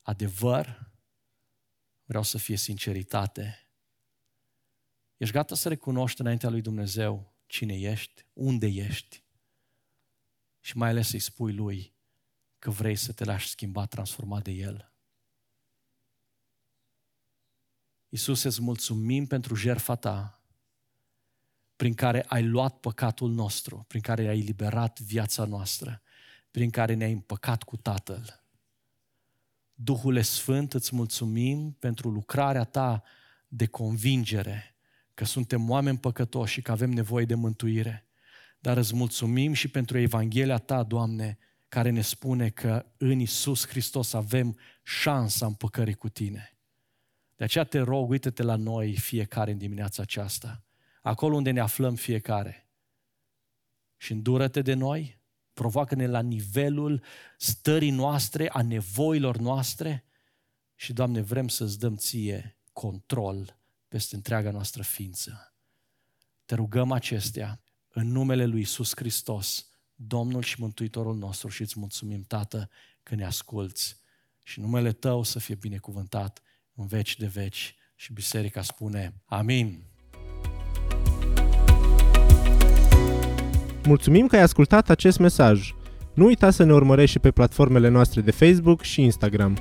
adevăr, Vreau să fie sinceritate. Ești gata să recunoști înaintea lui Dumnezeu cine ești, unde ești și mai ales să-i spui lui că vrei să te lași schimba, transformat de El. Iisus, îți mulțumim pentru jertfa ta prin care ai luat păcatul nostru, prin care ai eliberat viața noastră, prin care ne-ai împăcat cu Tatăl. Duhule Sfânt, îți mulțumim pentru lucrarea ta de convingere că suntem oameni păcătoși și că avem nevoie de mântuire. Dar îți mulțumim și pentru Evanghelia ta, Doamne, care ne spune că în Isus Hristos avem șansa împăcării cu tine. De aceea te rog, uite-te la noi fiecare în dimineața aceasta, acolo unde ne aflăm fiecare. Și îndură-te de noi, provoacă-ne la nivelul stării noastre, a nevoilor noastre și, Doamne, vrem să-ți dăm ție control peste întreaga noastră ființă. Te rugăm acestea în numele Lui Isus Hristos, Domnul și Mântuitorul nostru și îți mulțumim, Tată, că ne asculți și numele Tău să fie binecuvântat în veci de veci și biserica spune Amin. Mulțumim că ai ascultat acest mesaj. Nu uita să ne urmărești și pe platformele noastre de Facebook și Instagram.